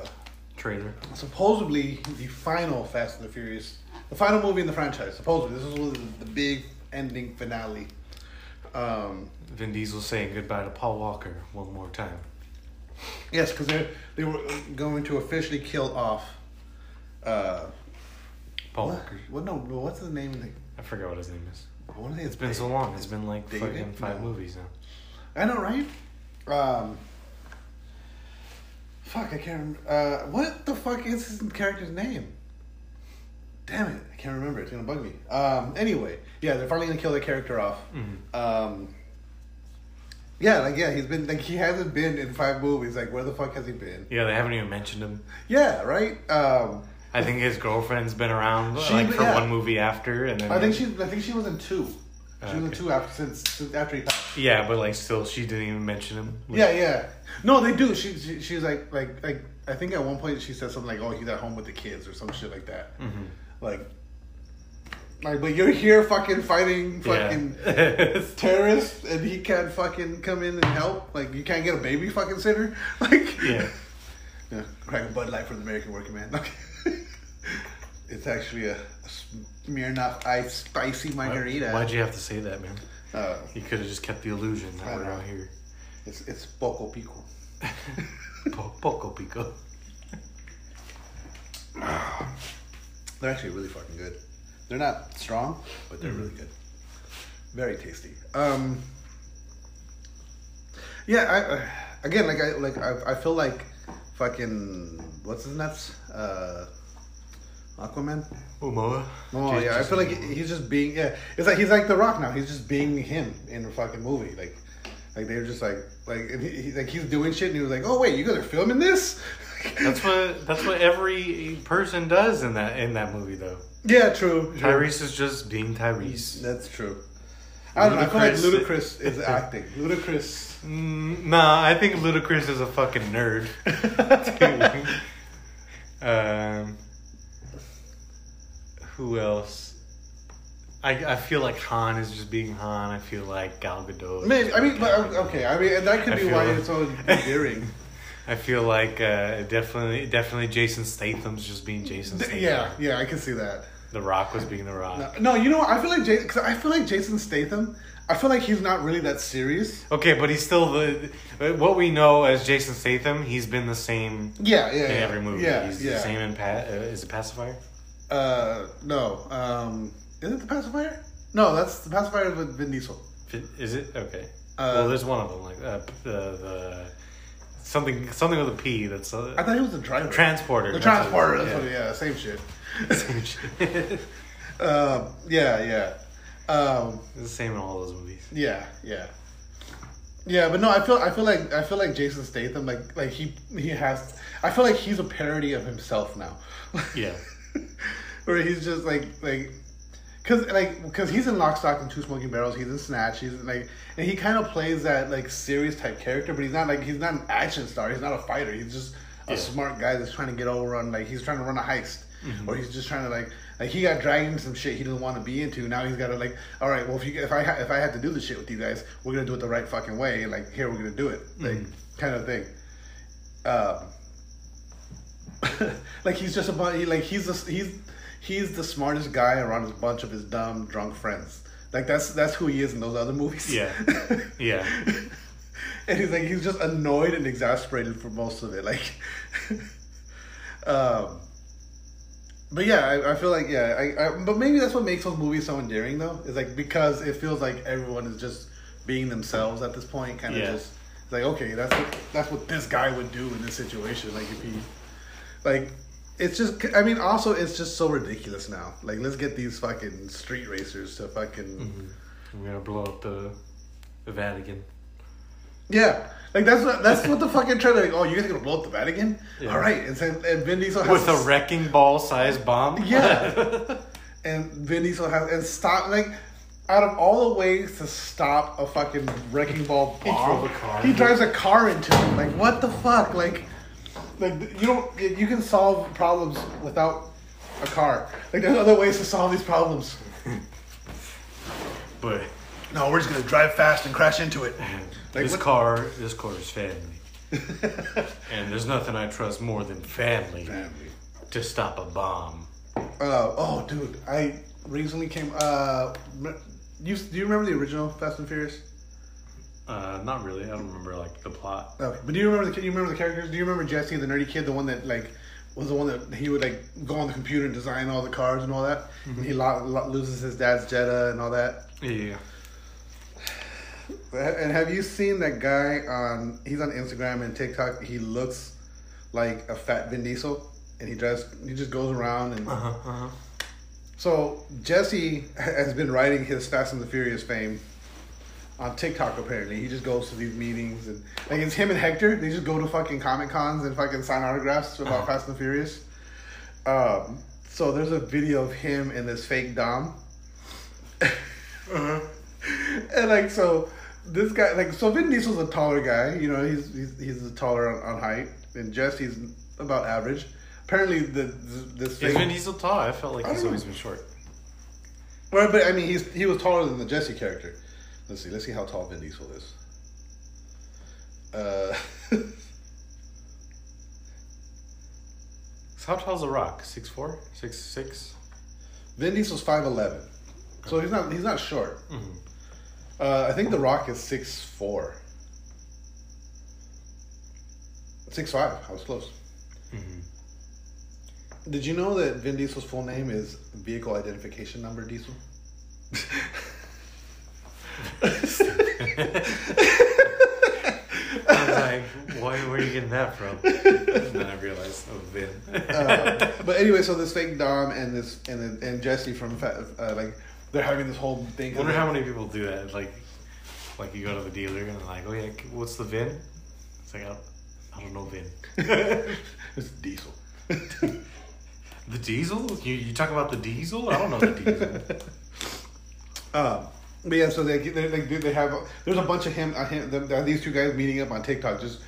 Trailer. supposedly the final Fast and the Furious, the final movie in the franchise. Supposedly, this is the, the big ending finale. Um, Vin Diesel saying goodbye to Paul Walker one more time. yes, because they they were going to officially kill off. Uh, Paul what? Walker. What? No, what's his name? Of the I forgot what his name is. I want to say It's been so long. It's been like David? fucking five No. movies now. I know, right? Um, fuck, I can't remember. Uh, what the fuck is his character's name? Damn it, I can't remember. It's gonna bug me. Um, anyway, yeah, they're finally gonna kill the character off. Mhm. Um, yeah, like yeah, he's been like he hasn't been in five movies. Like where the fuck has he been? Yeah, they haven't even mentioned him. Yeah, right. Um, I think his girlfriend's been around She- like for yeah. one movie after, and then I think she, I think she was in two. She was in two after since, since after he passed. Yeah, but like still, she didn't even mention him. Like, Yeah, yeah. No, they do. She, she she's like like like I think at one point she said something like, "Oh, he's at home with the kids" or some shit like that. Mhm. Like, like, but you're here fucking fighting fucking Yeah. terrorists, and he can't fucking come in and help. Like, you can't get a baby fucking sitter. Like, yeah. yeah, crack a Bud Light for the American working man. It's actually a, Smirnoff Ice spicy margarita. Why'd you have to say that, man? Uh, You could have just kept the illusion that we're know. out here. it's it's poco pico. Po- Poco pico. They're actually really fucking good. They're not strong, but they're really good. Very tasty. Um. Yeah, I uh, again like I like I, I feel like fucking what's his nuts? Uh, Aquaman. Momoa. Oh Just- yeah, I feel like he's just being yeah. It's like he's like The Rock now. He's just being him in the fucking movie. Like, like they're just like like and he, he, like he's doing shit and he was like, oh wait, you guys are filming this? That's what that's what every person does in that in that movie though. yeah, true. true. Tyrese is just being Tyrese. That's true. I don't know. I feel like Ludacris- Ludacris is acting. Ludacris. Mm, nah, I think Ludacris is a fucking nerd. um, who else? I, I feel like Han is just being Han. I feel like Gal Gadot. Maybe I mean, but okay. I mean, that could I be why like- it's so endearing. I feel like uh, definitely definitely Jason Statham's just being Jason Statham. yeah, yeah, I can see that. The Rock was being The Rock. No, you know, what? I feel like Jason. Cause I feel like Jason Statham. I feel like he's not really that serious. Okay, but he's still the what we know as Jason Statham. He's been the same Yeah, yeah, in yeah. every movie. Yeah, he's yeah. the same in pa- uh, is it Pacifier? Uh, no. Um, is it the pacifier? No, that's the pacifier with Vin Diesel. Is it okay? Uh, well, there's one of them like uh, the the something something with a P. That's I uh, thought he was the driver. transporter. The That's what transporter. it That's is, what. Yeah, same shit. Same shit. Uh, yeah, yeah. Um, It's the same in all those movies. yeah, yeah, yeah. But no, I feel I feel like I feel like Jason Statham like like he he has. I feel like he's a parody of himself now. Yeah. where he's just like like because like because he's in Lock, Stock, and Two Smoking Barrels. He's in Snatch. He's like and he kind of plays that like serious type character, but he's not like he's not an action star. He's not a fighter. He's just a Yeah. smart guy that's trying to get over on like he's trying to run a heist, or he's just trying to like like he got dragged into some shit he didn't want to be into. Now he's got to like all right, well if you if I ha- if I had to do this shit with you guys, we're gonna do it the right fucking way. Like here we're gonna do it, like kind of thing. Um, like he's just a bunch. He, like he's just, he's he's the smartest guy around a bunch of his dumb drunk friends. Like that's that's who he is in those other movies. Yeah. Yeah. and he's like he's just annoyed and exasperated for most of it. Like, um, but yeah, I, I feel like yeah, I, I but maybe that's what makes those movies so endearing though. Is like because it feels like everyone is just being themselves at this point. Kind of Yeah. just like okay, that's what that's what this guy would do in this situation. Like if he like. It's just, I mean, also, it's just so ridiculous now. Like, let's get these fucking street racers to fucking. Mm-hmm. I'm gonna blow up the, the Vatican. Yeah, like that's what that's what the fucking trailer. Like, oh, you guys are gonna blow up the Vatican? Yeah. All right, and, and Vin Diesel has With a wrecking ball sized bomb? yeah, and Vin Diesel has and stop like out of all the ways to stop a fucking wrecking ball bomb, car. he drives a car into it. Like what the fuck? Like, like you don't you can solve problems without a car. Like there's other ways to solve these problems. But No, we're just gonna drive fast and crash into it. Like this what- car, this car is family. and there's nothing I trust more than family, Family. to stop a bomb. Uh, oh, dude, I recently came. Uh, you do you remember the original Fast and Furious? Uh, not really. I don't remember like the plot. Okay, but do you remember the you remember the characters? Do you remember Jesse, the nerdy kid, the one that like was the one that he would like go on the computer and design all the cars and all that, and he lo- lo- loses his dad's Jetta and all that. Yeah. And have you seen that guy on? He's on Instagram and TikTok. He looks like a fat Vin Diesel, and he just he just goes around and. Uh huh. Uh huh. So Jesse has been writing his Fast and the Furious fame on TikTok. Apparently, he just goes to these meetings and like it's him and Hector. They just go to fucking comic cons and fucking sign autographs about Uh-huh. Fast and the Furious. Um, so there's a video of him and this fake Dom, Uh-huh. and like so this guy like so Vin Diesel's a taller guy. You know he's he's, he's taller on, on height, and Jesse's about average. Apparently, the this Is Vin Diesel tall? I felt like I he's always know. been short. Well, but I mean, he's he was taller than the Jesse character. Let's see. Let's see how tall Vin Diesel is. Uh, So how tall's The Rock? Six four? Six six? Vin Diesel's five eleven, so he's not he's not short. Mhm. Uh, I think The Rock is six four. Six five. I was close. Mhm. Did you know that Vin Diesel's full name is Vehicle Identification Number Diesel? I was like, why, where are you getting that from? And then I realized, oh, Vin. Uh, but anyway, so this fake Dom and this and and Jesse from uh, like they're having this whole thing. I wonder how many people do that. Like, like you go to the dealer and they're like, oh yeah, what's the VIN? It's like, I don't, I don't know VIN. it's Diesel. The diesel? You, you talk about the diesel? I don't know the diesel. Um, but yeah, so they they they, they have there's a bunch of him, uh, him them, these two guys meeting up on TikTok, just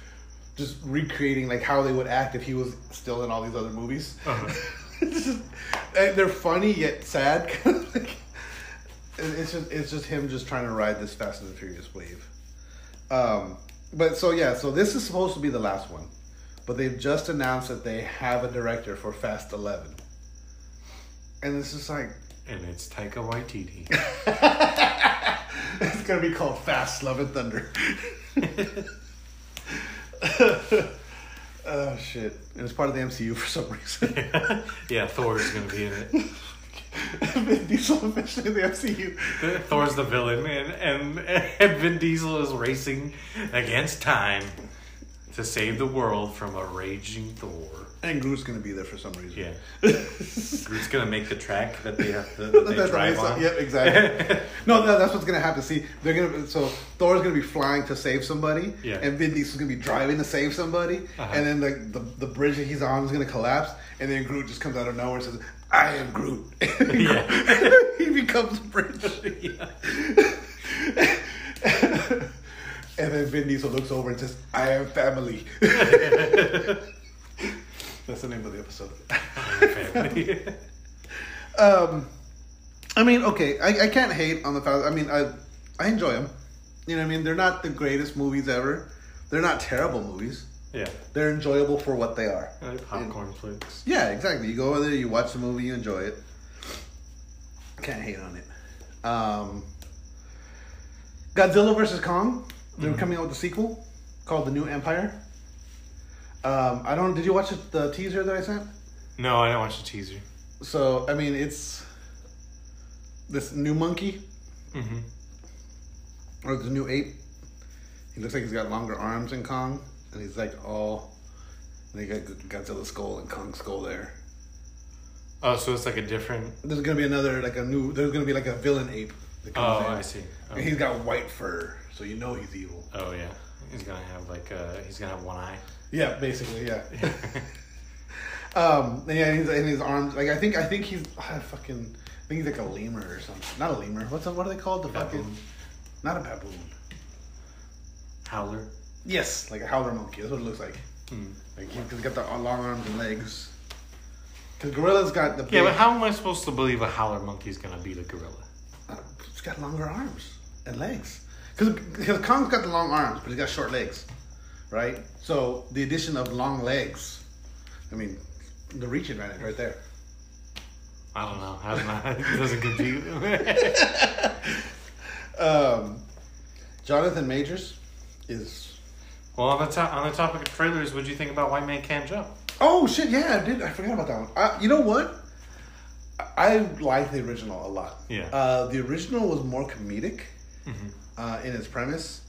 just recreating like how they would act if he was still in all these other movies. Uh-huh. just, and they're funny yet sad. like, it's just it's just him just trying to ride this Fast and the Furious wave. Um, but so yeah, so this is supposed to be the last one, but they've just announced that they have a director for Fast Eleven, and it's just like and it's Taika Waititi. it's gonna be called Fast Love and Thunder. oh shit! And it's part of the MCU for some reason. yeah, Thor is gonna be in it. Vin Diesel officially in the MCU. Thor's the villain, and, and, and Vin Diesel is racing against time. to save the world from a raging Thor. And Groot's gonna be there for some reason. Yeah. Groot's gonna make the track that they have to that they drive on. Yep, exactly. no, no, that's what's gonna happen. See, they're gonna so Thor's gonna be flying to save somebody, Yeah. and Vin Diesel's gonna be driving to save somebody, Uh-huh. and then like the the bridge that he's on is gonna collapse, and then Groot just comes out of nowhere and says, "I am Groot." Yeah. he becomes the bridge. Yeah. and then Vin Diesel looks over and says, "I am family." That's the name of the episode. Family. Um, I mean, okay, I, I can't hate on the fact. I mean, I I enjoy them. You know, what I mean, they're not the greatest movies ever. They're not terrible movies. yeah. They're enjoyable for what they are. Like popcorn flicks. Yeah, exactly. You go over there, you watch the movie, you enjoy it. Can't hate on it. Um, Godzilla vs Kong. They're coming out with a sequel called The New Empire. Um, I don't. Did you watch the- teaser that I sent? No, I didn't watch the teaser. So I mean, it's this new monkey Mm-hmm. or the new ape. He looks like he's got longer arms than Kong, and he's like all. And they got Godzilla's skull and Kong's skull there. Oh, so it's like a different. There's gonna be another like a new. There's gonna be like a villain ape. That Oh, in. I see. And he's got white fur, so you know he's evil. oh yeah. He's gonna have like uh he's gonna have one eye. Yeah, basically, yeah. um, and yeah, he's in his arms. Like I think, I think he's ah, fucking. I think he's like a lemur or something. Not a lemur. What's a, what are they called? The fucking. Not a baboon. Howler. Yes, like a howler monkey. That's what it looks like. Hmm. Like he- he's got the long arms and legs. Cause gorilla's got the. Yeah, but how am I supposed to believe a howler monkey's gonna beat a gorilla? Uh, He's got longer arms and legs. Because Kong's got the long arms, but he's got short legs, right? So the addition of long legs, I mean, the reach advantage right there. I don't know. I don't know. It doesn't compute. Um, Jonathan Majors is. well, on the to- on the topic of trailers, what do you think about White Man Can't Jump? Oh shit! Yeah, I did. I forgot about that one. Uh, you know what? I I like the original a lot. Yeah. Uh, the original was more comedic uh, in its premise,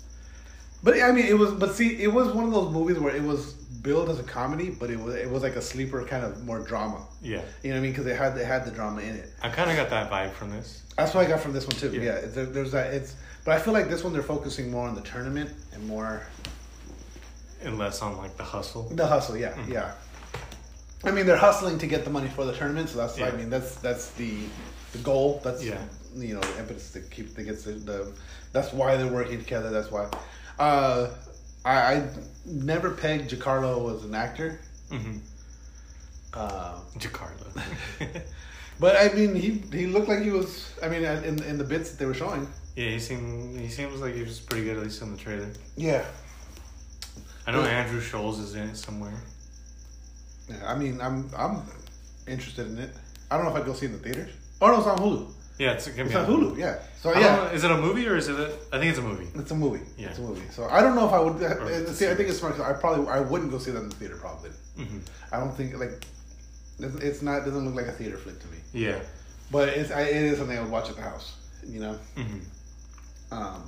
but I mean, it was. But see, it was one of those movies where it was billed as a comedy, but it was it was like a sleeper kind of more drama. Yeah, You know what I mean? Because they had they had the drama in it. I kind of got that vibe from this. That's what I got from this one too. Yeah. Yeah, there, there's that. It's but I feel like this one they're focusing more on the tournament and more And less on like the hustle. the hustle. Yeah, Mm-hmm. yeah. I mean, they're hustling to get the money for the tournament, so that's. I mean, that's that's the the goal. That's Yeah. you know the impetus to keep to get the, the. That's why they're working together. That's why. Uh, I, I never pegged Jack Harlow as an actor. Mm-hmm. Uh, Jakarta. but I mean, he he looked like he was. I mean, in in the bits that they were showing. yeah, he seemed he seems like he was pretty good at least in the trailer. Yeah. I know Yeah. Andrew Scholes is in it somewhere. Yeah, I mean, I'm I'm interested in it. I don't know if I'd go see it in the theaters. Oh no, it's on Hulu. Yeah, it's gonna It's on Hulu. Yeah. So yeah, know, is it a movie or is it? A, I think it's a movie. it's a movie. Yeah. It's a movie. So I don't know if I would. Or Uh, see, I think it's smart. I probably I wouldn't go see that in the theater. Probably. hmm I don't think like it's not. It doesn't look like a theater flick to me. Yeah. But it's I, it is something I would watch at the house. You know. hmm Um,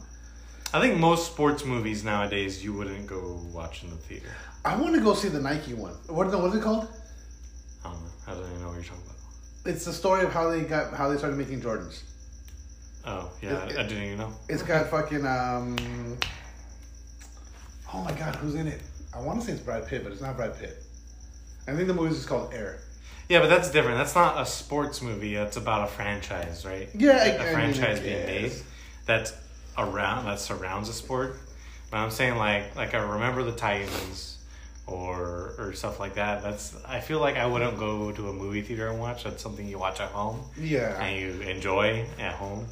I think most sports movies nowadays you wouldn't go watch in the theater. I want to go see the Nike one. What what is it called? I don't know. I don't even know what you're talking about. It's the story of how they got how they started making Jordans. Oh yeah, It- I, I didn't even know. It's got fucking um. Oh my god, who's in it? I want to say it's Brad Pitt, but it's not Brad Pitt. I think the movie is called Air. Yeah, but that's different. That's not a sports movie. That's about a franchise, right? Yeah, I- a I franchise I being made that's around that surrounds a sport. But I'm saying like like I remember the Titans or or stuff like that. That's I feel like I wouldn't go to a movie theater and watch. That's something you watch at home Yeah, and you enjoy at home,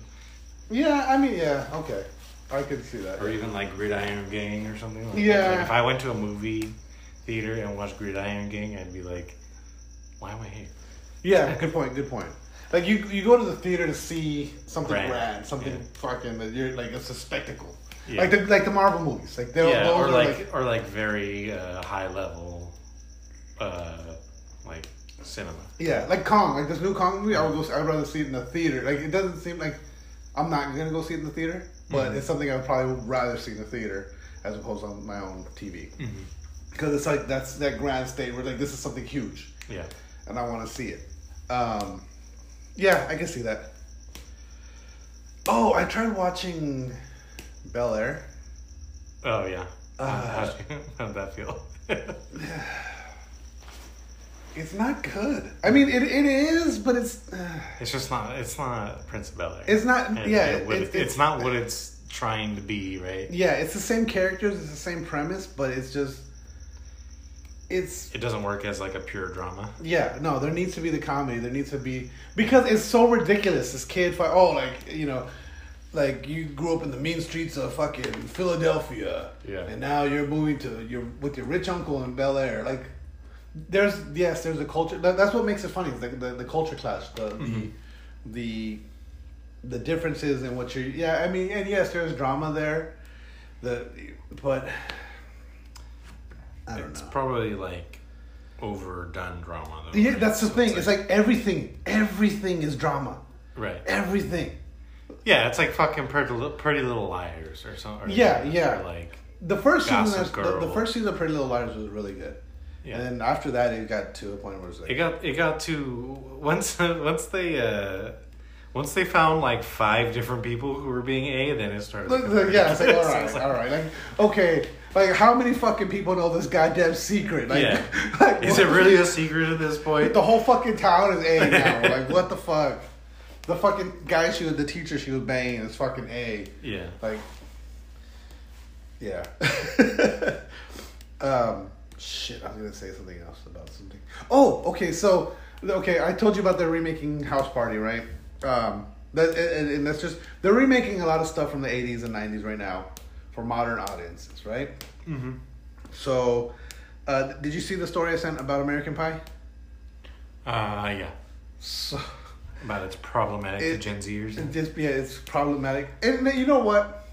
yeah. I mean, yeah. Okay, I could see that. or even like Gridiron Gang or something. Like Yeah. Like if I went to a movie theater and watched Gridiron Gang, I'd be like, why am I here? Yeah, good point. Good point. Like you, you go to the theater to see something Brand. grand, something Yeah. fucking that you're like it's a spectacle. Yeah. Like the like the Marvel movies, like they're yeah, or are like, or like very uh, high level, uh, like cinema. Yeah, like Kong, like this new Kong movie. I would go. I'd rather see it in the theater. Like it doesn't seem like I'm not gonna go see it in the theater, but Mm-hmm. it's something I would probably rather see in the theater as opposed on my own TV. because it's like that's that grand state where like this is something huge, Yeah. and I want to see it. Um, yeah, I can see that. Oh, I tried watching Bel Air. Oh yeah. Uh, how, how'd that feel? It's not good. I mean, it, it is, but it's uh, it's just not. It's not Prince of Bel Air. It's not- And- yeah, it- it- it's- it's not what it's trying to be, right? yeah, it's the same characters, it's the same premise, but it's just it's It doesn't work as like a pure drama. yeah. No, there needs to be the comedy. There needs to be because it's so ridiculous. This kid, fi- oh, like you know. Like you grew up in the mean streets of fucking Philadelphia, Yeah. and now you're moving to you're with your rich uncle in Bel Air. Like, there's yes, there's a culture. That, that's what makes it funny. The, the the culture clash, the Mm-hmm. the the differences in what you're. Yeah, I mean, and yes, there's drama there. The but I don't It's know. probably like overdone drama though. yeah, right? that's the So thing. It's like everything. Everything is drama. right. Everything. Yeah, it's like fucking Pretty Little, Pretty Little Liars or something. or- Yeah, yeah. or like The first Gossip season, the, the first season of Pretty Little Liars was really good. yeah. And then after that, it got to a point where it was like, It got it got to once once they uh once they found like five different people who were being A, then it started. Look, look, yeah, it's like all right, like, all right, like okay, like how many fucking people know this goddamn secret? Like, Yeah. like, Is what- it really a secret at this point? The whole fucking town is A now. like what the fuck? The fucking guy she was, the teacher she was banging is fucking A. Yeah. Like, yeah. um, shit, I was gonna say something else about something. Oh, okay, so okay, I told you about the remaking House Party, right? Um, that and, and that's just they're remaking a lot of stuff from the '80s and '90s right now for modern audiences, right? Mm-hmm. So, uh, did you see the story I sent about American Pie? Uh, yeah. So, About it's problematic It- to Gen Zers. it just yeah, it's problematic, and you know what?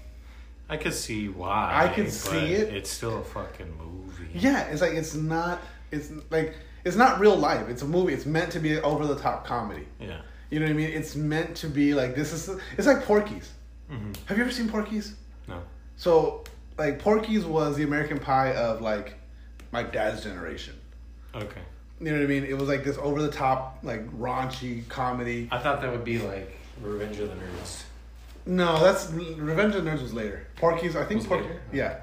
I could see why. I could see it. It's still a fucking movie. Yeah, it's like it's not. It's like it's not real life. It's a movie. It's meant to be over the top comedy. Yeah. You know what I mean? It's meant to be like this is. It's like Porky's. Mm-hmm. Have you ever seen Porky's? No. So like Porky's was the American Pie of like my dad's generation. Okay. You know what I mean? It was like this over the top like raunchy comedy. I thought that would be like Revenge of the Nerds. No, that's Revenge of the Nerds was later. Porky's, I think Porky, yeah.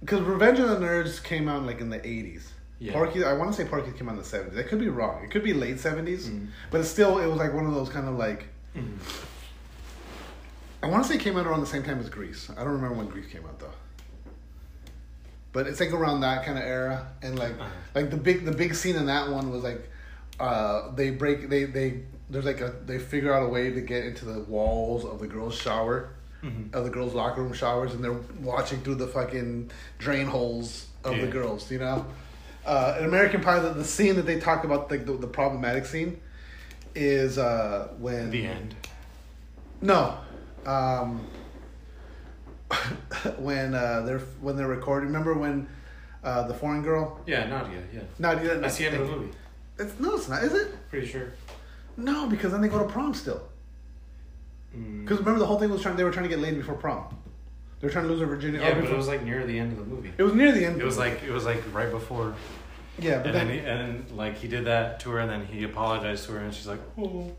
Because Revenge of the Nerds came out like in the eighties. Yeah. Porky, I want to say Porky came out in the seventies. I could be wrong. It could be late 70s Mm. but it's still it was like one of those kind of like. Mm-hmm. I want to say it came out around the same time as Grease. I don't remember when Grease came out though. But it's like around that kind of era, and like Uh-huh. like the big the big scene in that one was like, uh, they break they they there's like a they figure out a way to get into the walls of the girls' shower, Mm-hmm. of the girls' locker room showers, and they're watching through the fucking drain holes of the girls. You know, uh, in American Pie, the, the scene that they talk about, like the, the problematic scene, is uh, when The end. no. Um, when uh, they're when they're recording. Remember when uh, the foreign girl? Yeah, Nadia. Yeah. You That's the end of the movie. It's no, it's not. Is it? Pretty sure. No, because then they go to prom still. Mm. Because remember the whole thing was trying. They were trying to get laid before prom. They were trying to lose their virginity. Yeah, oh, but before- it was like near the end of the movie. it was near the end. It was like it was like right before, yeah, but and then then, he, and like he did that to her, and then he apologized to her, and she's like, oh.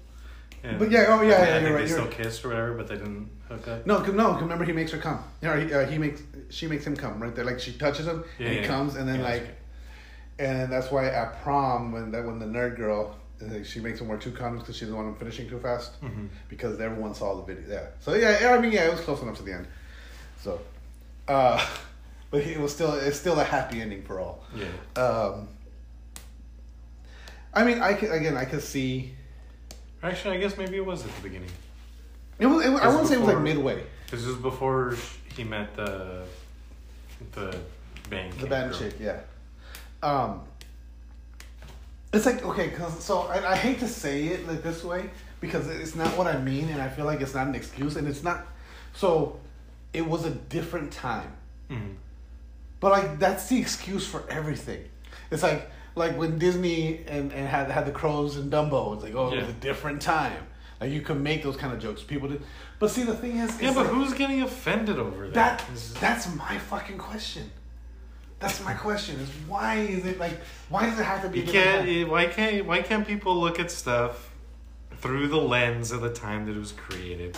And But yeah, oh, yeah, I yeah, you're right, They you're still right. kissed or whatever, but they didn't hook up. No, no. remember he makes her come. You know, he, uh, he makes she makes him come right there. Like she touches him, Yeah, and he yeah. comes, and then like, that's and that's why at prom when that when the nerd girl. She makes him wear two condoms because she's the one finishing too fast. Mhm. because everyone saw the video. Yeah. So yeah, yeah, I mean, yeah, it was close enough to the end. So, uh, but it was still it's still a happy ending for all. Yeah. Um, I mean, I could again, I could see. Actually, I guess maybe it was at the beginning. It was. It, I It's wouldn't say it was like midway. It was before he met the the bang. The band girl. chick, yeah. Um, it's like okay, cause so I, I hate to say it like this way because it's not what I mean, and I feel like it's not an excuse, and it's not. So, it was a different time. Mhm. But like that's the excuse for everything. It's like like when Disney and, and had had the crows and Dumbo. It's like oh, it was a different time. Like you could make those kind of jokes. People did. But see, the thing is, Yeah, but like- who's getting offended over that? that that's my fucking question. That's my question. Is why is it like? Why does it have to be? You can't. Why can't? Why can't people look at stuff through the lens of the time that it was created?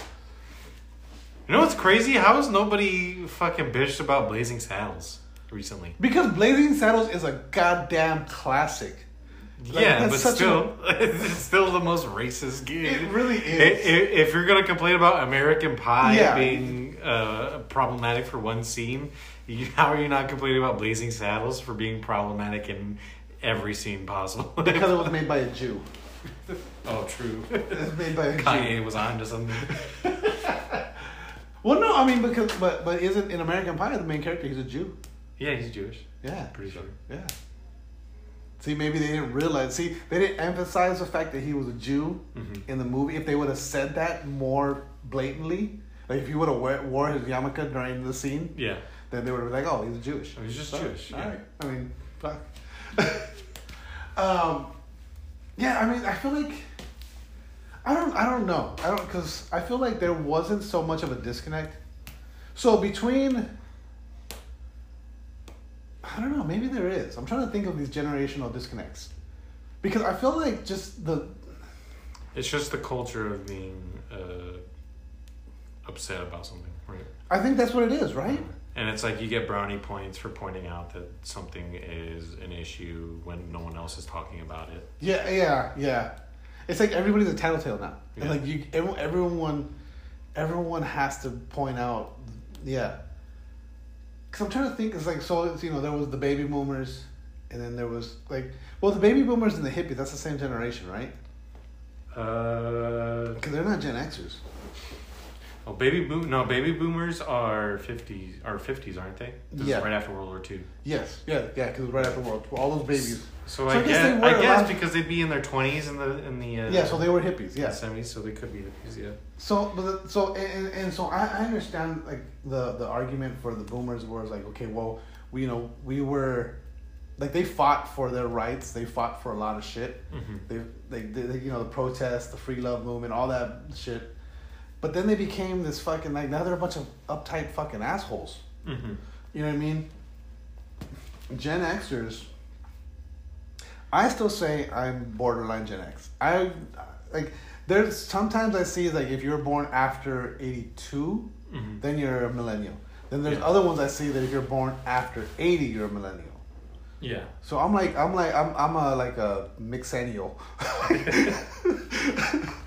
You know what's crazy? How is nobody fucking bitched about Blazing Saddles recently? Because Blazing Saddles is a goddamn classic. Like, yeah, but still, it's still the most racist game. It really is. i- If you're gonna complain about American Pie Yeah. being uh, problematic for one scene, you, how are you not complaining about Blazing Saddles for being problematic in every scene possible? Because it was made by a Jew. oh, true. It was made by a Jew. Kanye was on to something. Well, no, I mean because but but isn't in American Pie the main character? He's a Jew. Yeah, he's Jewish. Yeah, Pretty sure. Yeah. See, maybe they didn't realize. See, they didn't emphasize the fact that he was a Jew Mhm. in the movie. If they would have said that more blatantly, like if he would have wore, wore his yarmulke during the scene, Yeah. then they would have been like, "Oh, he's Jewish." Oh, he's just So, Jewish, All yeah. right. I mean, fuck. um, yeah. I mean, I feel like I don't. I don't know. I don't because I feel like there wasn't so much of a disconnect. So between. I don't know. Maybe there is. I'm trying to think of these generational disconnects, because I feel like just the It's just the culture of being uh, upset about something, right? I think that's what it is, right? And it's like you get brownie points for pointing out that something is an issue when no one else is talking about it. Yeah, yeah, yeah. It's like everybody's a tattletale now. And Yeah. like you, everyone, everyone, everyone has to point out, yeah. Because I'm trying to think. It's like so. It's, you know, there was the baby boomers, and then there was like, well, the baby boomers and the hippies. That's the same generation, right? Uh, Because they're not Gen Xers. Oh, baby boom. No, baby boomers are fifties. Are fifties, aren't they? This Yeah. right after World War Two. Yes, yeah, yeah. Because right after World, War, all those babies. So, So I, I guess guess, I guess because they'd be in their twenties in the in the uh, Yeah, so they were hippies. Yeah. seventies, so they could be hippies. Yeah. So, but the, so and, and, so I, I understand like the the argument for the boomers was like okay, well, we you know we were like they fought for their rights, they fought for a lot of shit. Mhm. They, they they you know the protests, the free love movement, all that shit. But then they became this fucking like now they're a bunch of uptight fucking assholes. Mm-hmm. You know what I mean? Gen Xers. I still say I'm borderline Gen X. I like there's sometimes I see like if you're born after '82, Mhm. then you're a millennial. Then there's Yeah. other ones I see that if you're born after '80, you're a millennial. Yeah. So I'm like I'm like I'm I'm a like a mixennial.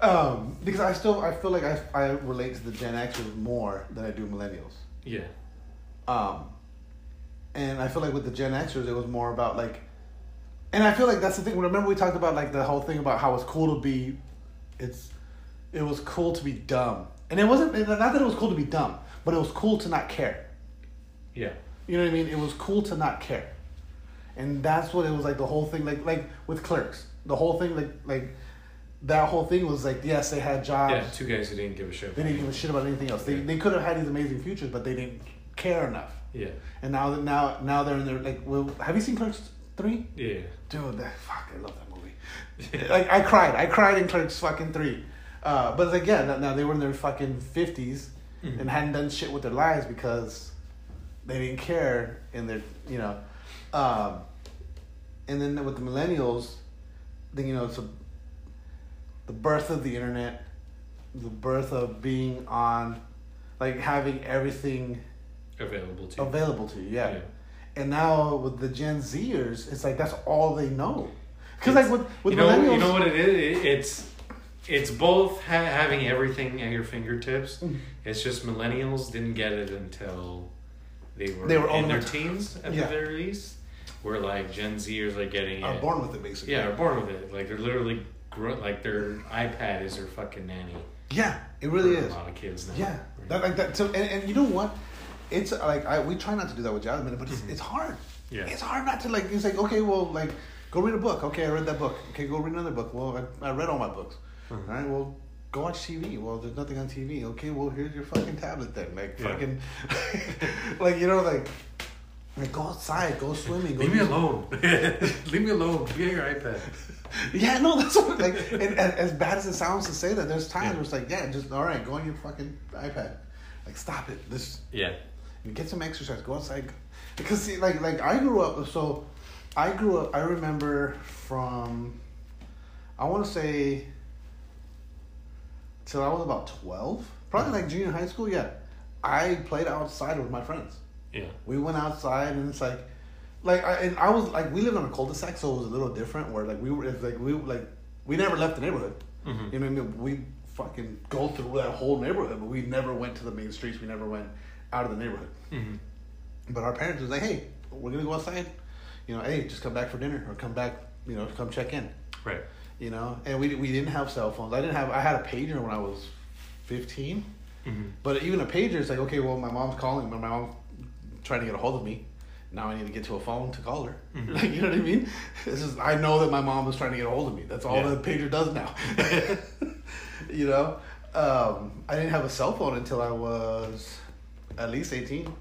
um, because I still I feel like I I relate to the Gen Xers more than I do millennials. Yeah. Um, and I feel like with the Gen Xers, it was more about like, and I feel like that's the thing. Remember we talked about like the whole thing about how it's cool to be, it's, it was cool to be dumb, and it wasn't not that it was cool to be dumb, but it was cool to not care. Yeah. You know what I mean? It was cool to not care, and that's what it was like. The whole thing, like like with Clerks, the whole thing, like like that whole thing was like yes, they had jobs. Yeah. Two guys who didn't give a shit. They didn't give a shit about anything else. They, they could have had these amazing futures, but they didn't care enough. Yeah. And now that now now they're in their like. Well, have you seen Clerks three? Yeah. Dude, that fuck, I love that movie. like I cried, I cried in Clerks fucking three. Uh, but like yeah, now- they were in their fucking 50s Mhm. and hadn't done shit with their lives because they didn't care in their you know. Um, and then with the millennials, then you know it's a, the birth of the internet, the birth of being on, like having everything Available to. you. available to you. Yeah. Yeah. And now with the Gen Zers, it's like that's all they know. Because like with with you know, millennials, you know what it is. It's it's both ha- having everything at your fingertips. Mm. It's just millennials didn't get it until they were, They were in their teens at Yeah. the very least. Where like Gen Zers are getting are it. born with it basically. yeah, are born with it. Like they're literally like their iPad is their fucking nanny. Yeah, it really is. A lot of kids now. Yeah, Right? that, like that. So and, and you know what? It's like I we try not to do that with Jasmine, but it's, it's hard. Mm-hmm. Yeah. it's hard not to like. It's like okay, well, like go read a book. Okay, I read that book. Okay, go read another book. Well, I, I read all my books. Mhm. All right, well. Go watch TV. Well, there's nothing on TV. Okay, well, here's your fucking tablet then. Like, Yeah. fucking, like, you know, like, like, go outside, go swimming. Go Leave me alone. Leave me alone. Be on your iPad. Yeah, no, that's what, like, and, and as bad as it sounds to say that, there's times Yeah. where it's like, yeah, just all right, go on your fucking iPad, like, stop it. This, Yeah. and get some exercise. Go outside, because see, like like I grew up. So I grew up. I remember from I want to say till I was about twelve, probably like junior high school. Yeah, I played outside with my friends. Yeah. We went outside and it's like, like I and I was like we lived on a cul-de-sac, so it was a little different. Where like we were, it's like we like we never left the neighborhood. Mhm. You know what I mean? We fucking go through that whole neighborhood, but we never went to the main streets. We never went out of the neighborhood. hmm But our parents was like, hey, we're gonna go outside. You know, hey, just come back for dinner or come back. You know, come check in. Right. You know, and we we didn't have cell phones. I didn't have. I had a pager when I was fifteen. hmm But even a pager is like, okay, well, my mom's calling, but my mom's trying to get a hold of me. Now I need to get to a phone to call her. Mhm. Like, you know what I mean? This is I know that my mom was trying to get a hold of me. That's all Yeah. the pager does now. you know, um, I didn't have a cell phone until I was at least eighteen.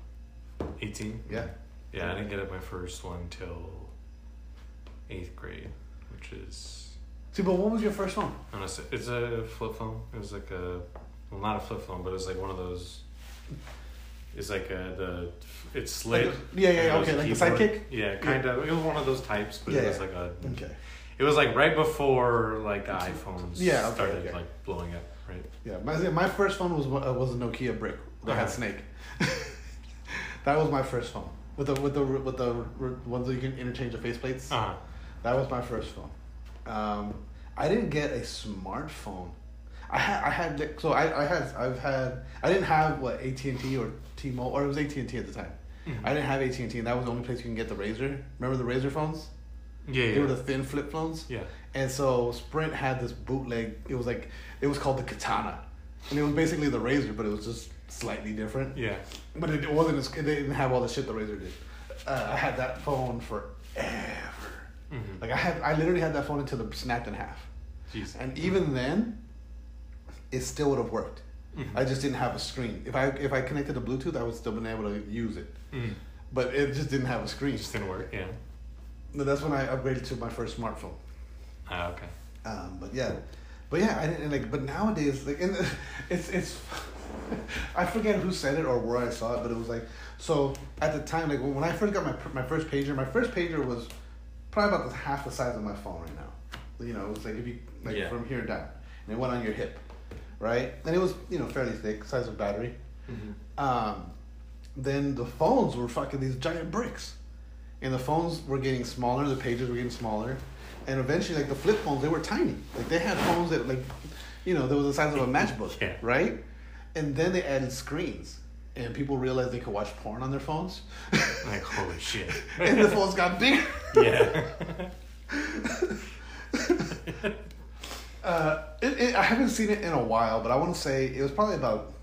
18. Yeah. Yeah, I didn't get my first one till eighth grade, which is See, but what was your first phone? honestly, it's a flip phone. It was like a, well, not a flip phone, but it was like one of those. It's like a, the it's slid. Like a- yeah, yeah, okay, like a sidekick? Yeah, kind of. It was one of those types, but Yeah, it was yeah. like a. Okay. It was like right before like the iPhones Yeah, okay, started okay. like blowing up, right? Yeah, my my first phone was uh, was a Nokia brick that had Uh-huh. Snake. that was my first phone with the with the with the ones that you can interchange the faceplates. Uh huh. That was my first phone. Um, I didn't get a smartphone. I had I had like- so I, I had I've had I didn't have what AT and T or T Mobile or it was AT and T at the time. Mhm. I didn't have AT and T, and that was the only place you can get the RAZR. Remember the RAZR phones? Yeah, They were the thin flip phones. yeah. And so Sprint had this bootleg. It was like it was called the Katana, and it was basically the RAZR, but it was just slightly different. Yeah. But it wasn't. As, it didn't have all the shit the RAZR did. Uh, I had that phone forever. Mm-hmm. Like I had, I literally had that phone until it snapped in half, Jeez. and even then, it still would have worked. Mhm. I just didn't have a screen. If I if I connected to Bluetooth, I would still been able to use it, Mhm. but it just didn't have a screen. It just didn't work. Yeah. No, That's when I upgraded to my first smartphone. Ah, okay. Um, but yeah, but yeah, I didn't like. But nowadays, like, and it's it's. I forget who said it or where I saw it, but it was like so at the time, like when I first got my my first pager, my first pager was probably about the, half the size of my phone right now. You know, it was like if you like Yeah. from here down, and it went on your hip, right? And it was you know fairly thick, size of battery. Mm-hmm. Um, then the phones were fucking these giant bricks, and the phones were getting smaller. The pages were getting smaller, and eventually, like the flip phones, they were tiny. Like they had phones that, like, you know, they was the size of a matchbook, Yeah. right? And then they added screens, and people realized they could watch porn on their phones, Like holy shit. and the phones got bigger. yeah. Uh, it, it, I haven't seen it in a while, but I want to say it was probably about.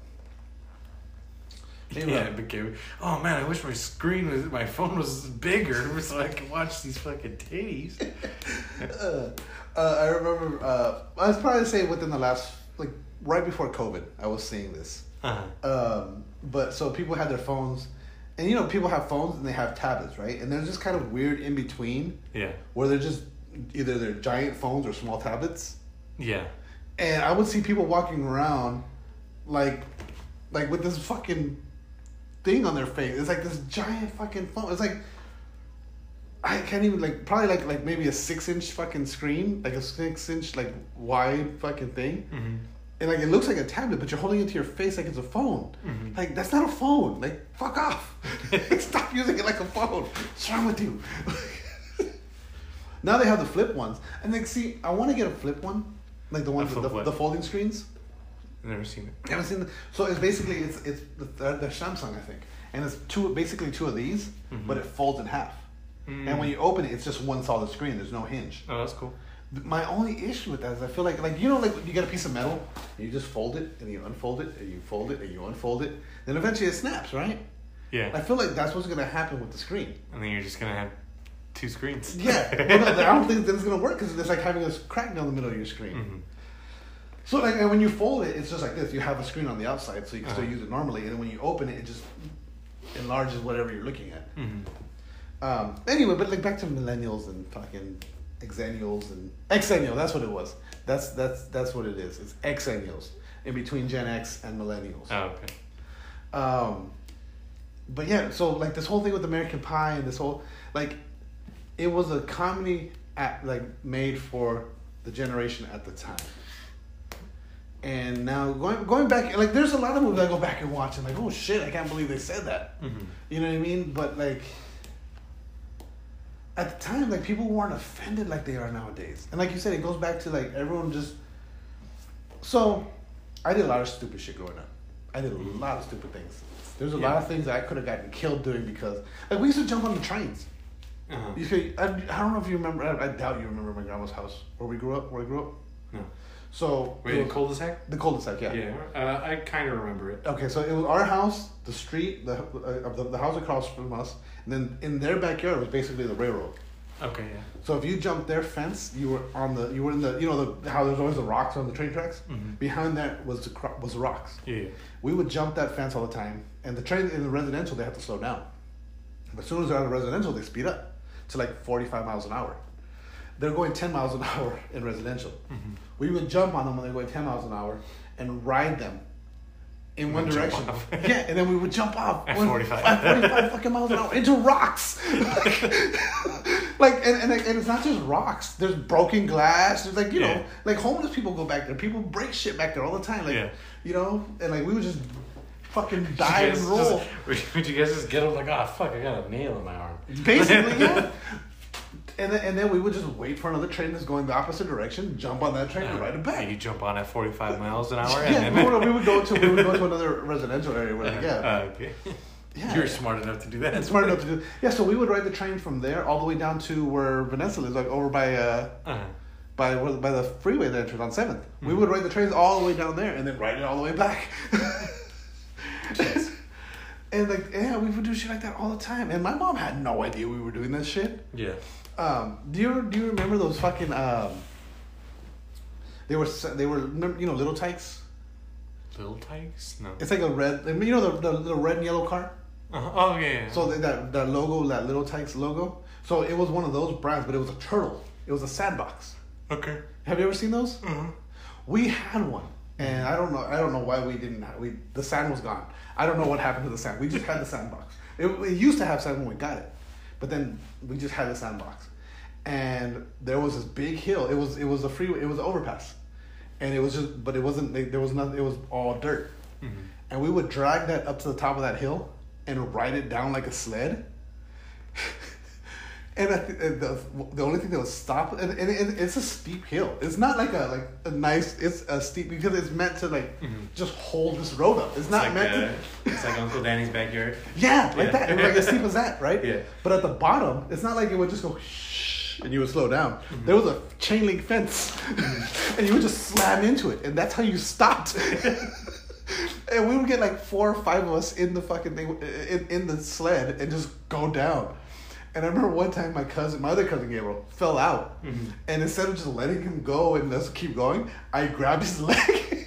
maybe yeah, it became. Oh man, I wish my screen was, my phone was bigger so I could watch these fucking titties. uh, uh, I remember. Uh, I was probably say within the last, like right before COVID, I was seeing this. Uh-huh. Um, but so people had their phones, and you know, people have phones and they have tablets, right? And there's just kind of weird in between Yeah. where they're just either they're giant phones or small tablets. Yeah. And I would see people walking around, like, like with this fucking thing on their face. It's like this giant fucking phone. It's like. I can't even like probably like like maybe a six inch fucking screen like a six inch like wide fucking thing Mm-hmm. and like it looks like a tablet, but you're holding it to your face like it's a phone. Mhm. Like that's not a phone. Like fuck off. Stop using it like a phone. What's wrong with you? now they have the flip ones, and like see, I want to get a flip one, like the ones with the, the folding screens. Never seen it. Haven't seen. The, so it's basically it's it's the, the Samsung I think, and it's two basically two of these, Mhm. but it folds in half. And when you open it, it's just one solid screen. There's no hinge. Oh, that's cool. My only issue with that is I feel like like you know like you get a piece of metal, and you just fold it and you unfold it and you fold it and you unfold it, then eventually it snaps, right? Yeah. I feel like that's what's gonna happen with the screen. And then you're just gonna have two screens. Yeah, Well, no, I don't think that's gonna work because it's like having a crack down the middle of your screen. hmm So like and when you fold it, it's just like this. You have a screen on the outside, so you can still Uh-huh. use it normally, and then when you open it, it just enlarges whatever you're looking at. hmm Um, anyway, but like back to millennials and fucking xennials and xennial. That's what it was. That's that's that's what it is. It's xennials in between Gen X and millennials. Oh, okay. Um, but yeah, so like this whole thing with American Pie and this whole like, it was a comedy at like made for the generation at the time. And now going going back, like there's a lot of movies I go back and watch and like, oh shit, I can't believe they said that. Mm-hmm. You know what I mean? But like at the time, like people weren't offended like they are nowadays. And like you said, it goes back to like everyone just. So, I did a lot of stupid shit growing up. I did a lot of stupid things. There's a lot of things that I could have gotten killed doing because like we used to jump on the trains. Uh-huh. You see, I, I don't know if you remember. I, I doubt you remember my grandma's house where we grew up. Where I grew up. No. So Wait, was- cul-de-sac? the cul-de-sac, yeah. Yeah, uh, I kind of remember it. Okay, so it was our house, the street, the uh, the, the house across from us, and then in their backyard was basically the railroad. Okay, yeah. So if you jumped their fence, you were on the you were in the you know the how there's always the rocks on the train tracks. Mhm. Behind that was the cro- was the rocks. Yeah. We would jump that fence all the time, and the train in the residential they have to slow down. But as soon as they're out of residential, they speed up to like 45 miles an hour. They're going 10 miles an hour in residential. Mm-hmm. We would jump on them when they're going 10 miles an hour and ride them in one direction. yeah, and then we would jump off At one- 45. at 45 fucking miles an hour into rocks. like, and, and, and it's not just rocks. There's broken glass. There's like, you Yeah. know, like homeless people go back there. People break shit back there all the time. Like, Yeah. you know, and like we would just fucking Would you dive guys and roll. Just, would, you guys just get up like, oh fuck, I got a nail in my arm? Basically, yeah. And then, and then we would just wait for another train that's going the opposite direction, jump on that train, and ride it back. And you jump on at 45 miles an hour. Yeah, and we then, would, we would go to we would go to another residential area. Where like, get. Uh, okay. yeah, You're yeah. smart enough to do that. And smart enough to do. Yeah, so we would ride the train from there all the way down to where Vanessa lives, like over by uh Uh-huh. by by the freeway that enters on 7th We Mhm. would ride the trains all the way down there and then ride it all the way back. And like yeah, we would do shit like that all the time. And my mom had no idea we were doing this shit. Yeah. Um, do you do you remember those fucking um? They were they were you know Little Tikes. Little Tikes? No. It's like a red you know the, the little red and yellow car. Uh-huh. Oh, yeah. yeah. So th- that that logo, that Little Tikes logo. So it was one of those brands, but it was a turtle. It was a sandbox. okay. Have you ever seen those? Mm-hmm. We had one, and I don't know. I don't know why we didn't. Have, we the sand was gone. I don't know what happened to the sand. We just had the sandbox. It, it used to have sand when we got it, but then we just had the sandbox, and there was this big hill. It was it was a freeway. It was an overpass, and it was just. But it wasn't. There was nothing. It was all dirt, Mm-hmm. and we would drag that up to the top of that hill and ride it down like a sled. And I th- and the, the only thing that would stop and, and it, it's a steep hill. It's not like a like a nice. It's a steep because it's meant to like Mhm. just hold this road up. It's not like, meant uh, to. it's like Uncle Danny's backyard. Yeah, like Yeah. that. It was like as steep as that, right? Yeah. But at the bottom, it's not like it would just go shh and you would slow down. Mm-hmm. There was a chain link fence, and you would just slam into it, and that's how you stopped. and we would get like four or five of us in the fucking thing, in, in the sled, and just go down. And I remember one time my cousin, my other cousin Gabriel, fell out, Mhm. and instead of just letting him go and just keep going, I grabbed his leg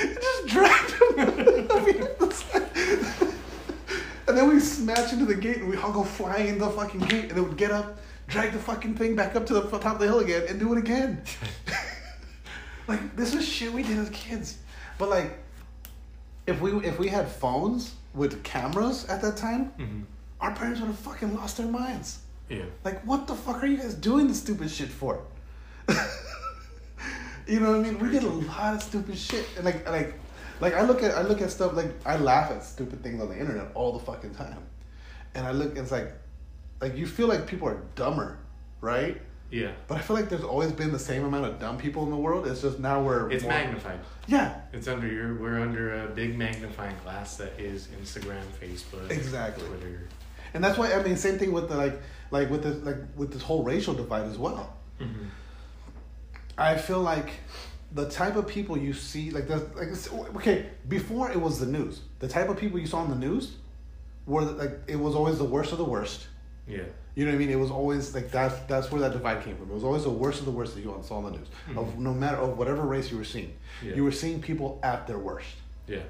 and just dragged him. up the sled. And then we smash into the gate and we all go flying into the fucking gate and then we'd get up, drag the fucking thing back up to the top of the hill again and do it again. like this was shit we did as kids. But like if we if we had phones with cameras at that time, Mm-hmm. Our parents would have fucking lost their minds. Yeah. Like what the fuck are you guys doing this stupid shit for? you know what I mean? We did a lot of stupid shit. And like like like I look at I look at stuff like I laugh at stupid things on the internet all the fucking time. And I look it's like like you feel like people are dumber, right? Yeah. But I feel like there's always been the same amount of dumb people in the world. It's just now we're It's more- magnified. Yeah, It's under your. We're under a big magnifying glass that is Instagram, Facebook, Exactly. Twitter. And that's why I mean same thing with the like like with this like with this whole racial divide as well. Mm-hmm. I feel like the type of people you see, like the like, okay, before it was the news, the type of people you saw on the news were like it was always the worst of the worst. Yeah. You know what I mean? It was always like that's that's where that divide came from. It was always the worst of the worst that you saw on the news. Of Mhm. no matter of whatever race you were seeing, Yeah. you were seeing people at their worst. Yeah.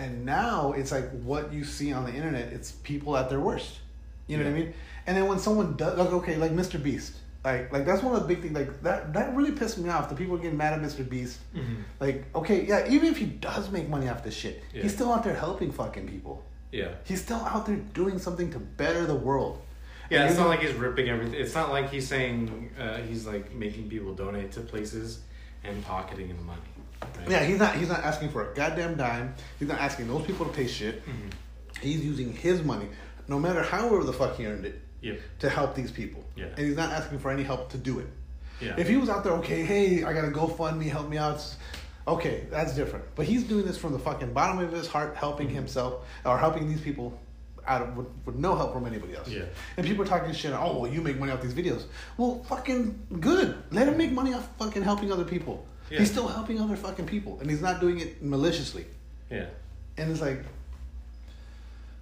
And now it's like what you see on the internet, it's people at their worst. You know what I mean? And then when someone does like okay, like Mr. Beast. Like like that's one of the big things like that that really pissed me off. The people getting mad at Mr. Beast. Mm-hmm. Like, okay, yeah, even if he does make money off this shit, Yeah. he's still out there helping fucking people. Yeah. He's still out there doing something to better the world. Yeah, And it's not like he's ripping everything. It's not like he's saying uh, he's like making people donate to places and pocketing the money. Right? Yeah, he's not. He's not asking for a goddamn dime. He's not asking those people to pay shit. Mm-hmm. He's using his money, no matter however the fuck he earned it, Yep. to help these people. Yeah. And he's not asking for any help to do it. Yeah. If he was out there, okay, hey, I gotta GoFundMe, help me out. Okay, that's different. But he's doing this from the fucking bottom of his heart, helping Mm-hmm. himself or helping these people out of with, with no help from anybody else. Yeah. And people are talking shit. Oh, well, you make money off these videos. Well, fucking good. Let him make money off fucking helping other people. Yeah. He's still helping other fucking people, and he's not doing it maliciously. yeah. And it's like,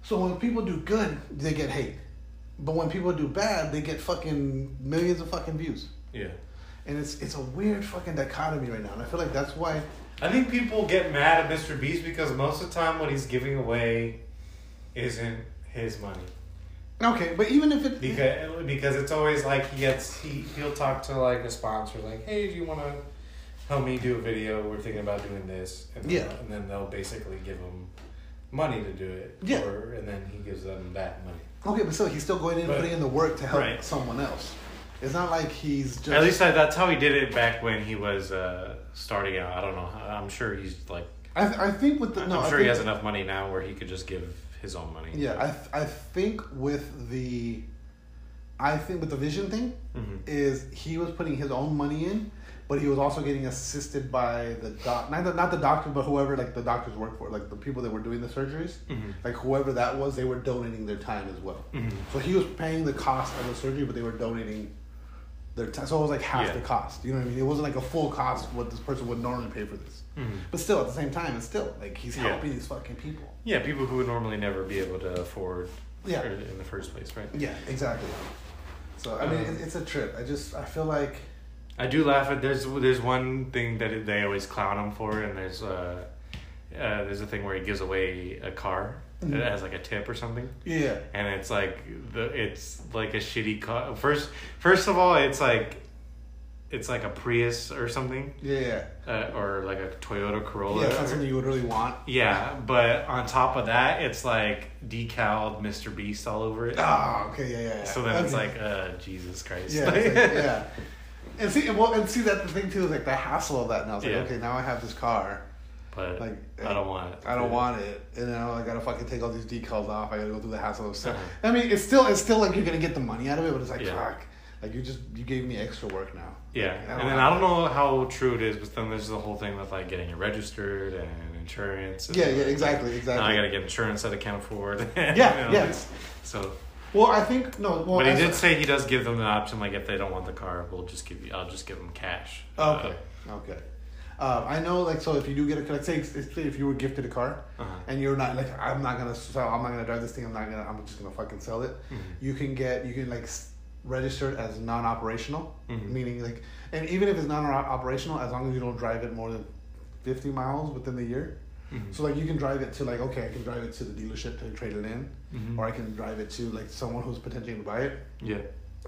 so when people do good, they get hate, but when people do bad, they get fucking millions of fucking views. Yeah. And it's it's a weird fucking dichotomy right now, and I feel like that's why. I think people get mad at Mr. Beast because most of the time what he's giving away isn't his money. Okay, but even if it Because because it's always like he gets he he'll talk to like a sponsor like hey do you want to help me do a video we're thinking about doing this and then, Yeah. and then they'll basically give him money to do it Yeah. or, and then he gives them that money okay, but still, he's still going in and putting in the work to help Right. someone else. It's not like he's just at least I, that's how he did it back when he was uh, starting out I don't know I'm sure he's like I, I think with the no, I'm I sure he think- has enough money now where he could just give his own money Yeah, I th- I think with the, I think with the vision thing, Mhm. is he was putting his own money in, but he was also getting assisted by the doc, not the, not the doctor, but whoever like the doctors work for, like the people that were doing the surgeries, Mhm. like whoever that was, they were donating their time as well. Mhm. So he was paying the cost of the surgery, but they were donating their time. So it was like half Yeah. the cost. You know what I mean? It wasn't like a full cost what this person would normally pay for this. Mhm. But still, at the same time, it's still like he's Yeah. helping these fucking people. yeah people who would normally never be able to afford Yeah. in the first place right Yeah, exactly. So I mean, Um, it's a trip. I just I feel like I do laugh at there's there's one thing that they always clown him for, and there's uh, uh there's a thing where he gives away a car that has like a tip or something, yeah, and it's like the it's like a shitty car. First first of all, it's like it's like a Prius or something, yeah, uh, or like a Toyota Corolla. yeah. Not something you would really want. Yeah, but on top of that, it's like decaled Mr. Beast all over it. Ah, okay, yeah, yeah. yeah. So then it's like, uh, Jesus Christ. yeah, like, yeah. And see, well, and see that the thing too is like the hassle of that. Now it's like, Yeah. okay, now I have this car. but Like, I don't want it. I don't want it. You know, I gotta fucking take all these decals off. I gotta go through the hassle of stuff. Uh-huh. I mean, it's still it's still like you're gonna get the money out of it, but it's like Yeah. fuck. Like you just you gave me extra work now. Yeah, Like, and then I don't know how true it is, but then there's the whole thing with like getting it registered and insurance. And Yeah, yeah, exactly, exactly. Now I gotta get insurance that I can't afford. Yeah, You know, yeah. So, Well, I think no. Well, but he did say he does give them the option, like if they don't want the car, we'll just give you. I'll just give them cash. Okay. Okay. Uh, I know, like, so if you do get a, like, say, say if you were gifted a car Uh-huh. and you're not, like, I'm not gonna sell, I'm not gonna drive this thing, I'm not gonna, I'm just gonna fucking sell it. Mhm. You can get, you can like s- register it as non-operational, Mhm. meaning like, and even if it's non-operational, as long as you don't drive it more than 50 miles within the year. Mhm. So like you can drive it to like okay, I can drive it to the dealership to trade it in, Mhm. or I can drive it to like someone who's potentially gonna buy it. Yeah.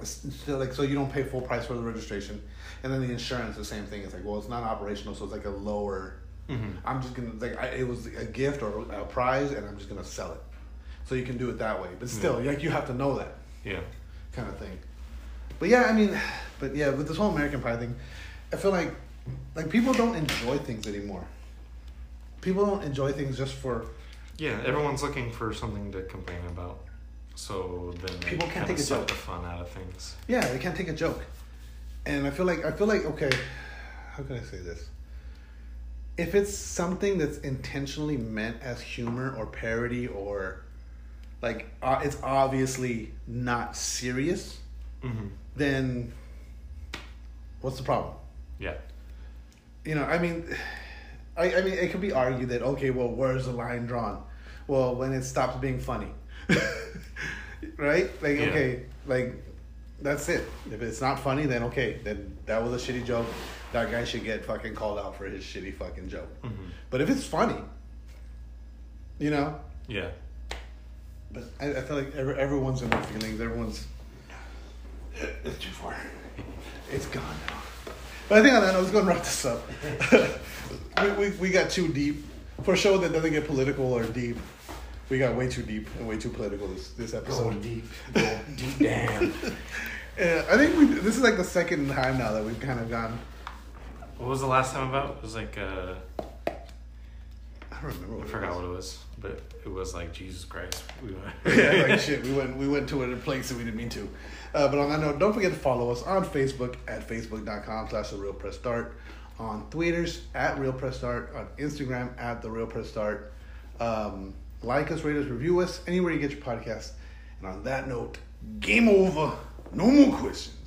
Still like so you don't pay full price for the registration, and then the insurance the same thing. It's like well it's not operational, so it's like a lower. Mhm. I'm just gonna like I, it was a gift or a prize, and I'm just gonna sell it. So you can do it that way, but still like you have to know that Yeah. kind of thing. But yeah, I mean, but yeah, with this whole American Pie thing, I feel like like people don't enjoy things anymore. People don't enjoy things just for Yeah. Everyone's looking for something to complain about, so then People can't take a joke. the fun out of things. Yeah, they can't take a joke. And I feel like I feel like okay, how can I say this? If it's something that's intentionally meant as humor or parody or like uh, it's obviously not serious, Mm-hmm. then what's the problem? Yeah. You know, I mean, I, I mean, it could be argued that okay, well, where's the line drawn? Well, when it stops being funny, right? Like, Yeah. okay, like that's it. If it's not funny, then okay, then that was a shitty joke. That guy should get fucking called out for his shitty fucking joke. Mhm. But if it's funny, you know, Yeah. but I, I feel like every, everyone's in their feelings. Everyone's it's too far. It's gone now. But I think on that, note, let's go and wrap this up. we, we, we got too deep for a show that doesn't get political or deep. We got way too deep and way too political this this episode. Going deep, going deep down. Yeah, I think we. This is like the second time now that we've kind of gone. What was the last time about? It was like uh, I don't remember. I What forgot it what it was, but it was like Jesus Christ. We went. yeah, like shit. We went we went to a place that we didn't mean to. Uh, but on that note, don't forget to follow us on Facebook at facebook.com slash the real press start, on Twitters at real press start, on Instagram at the real press start. Um, like us, rate us, review us anywhere you get your podcast. And on that note, game over. No more questions.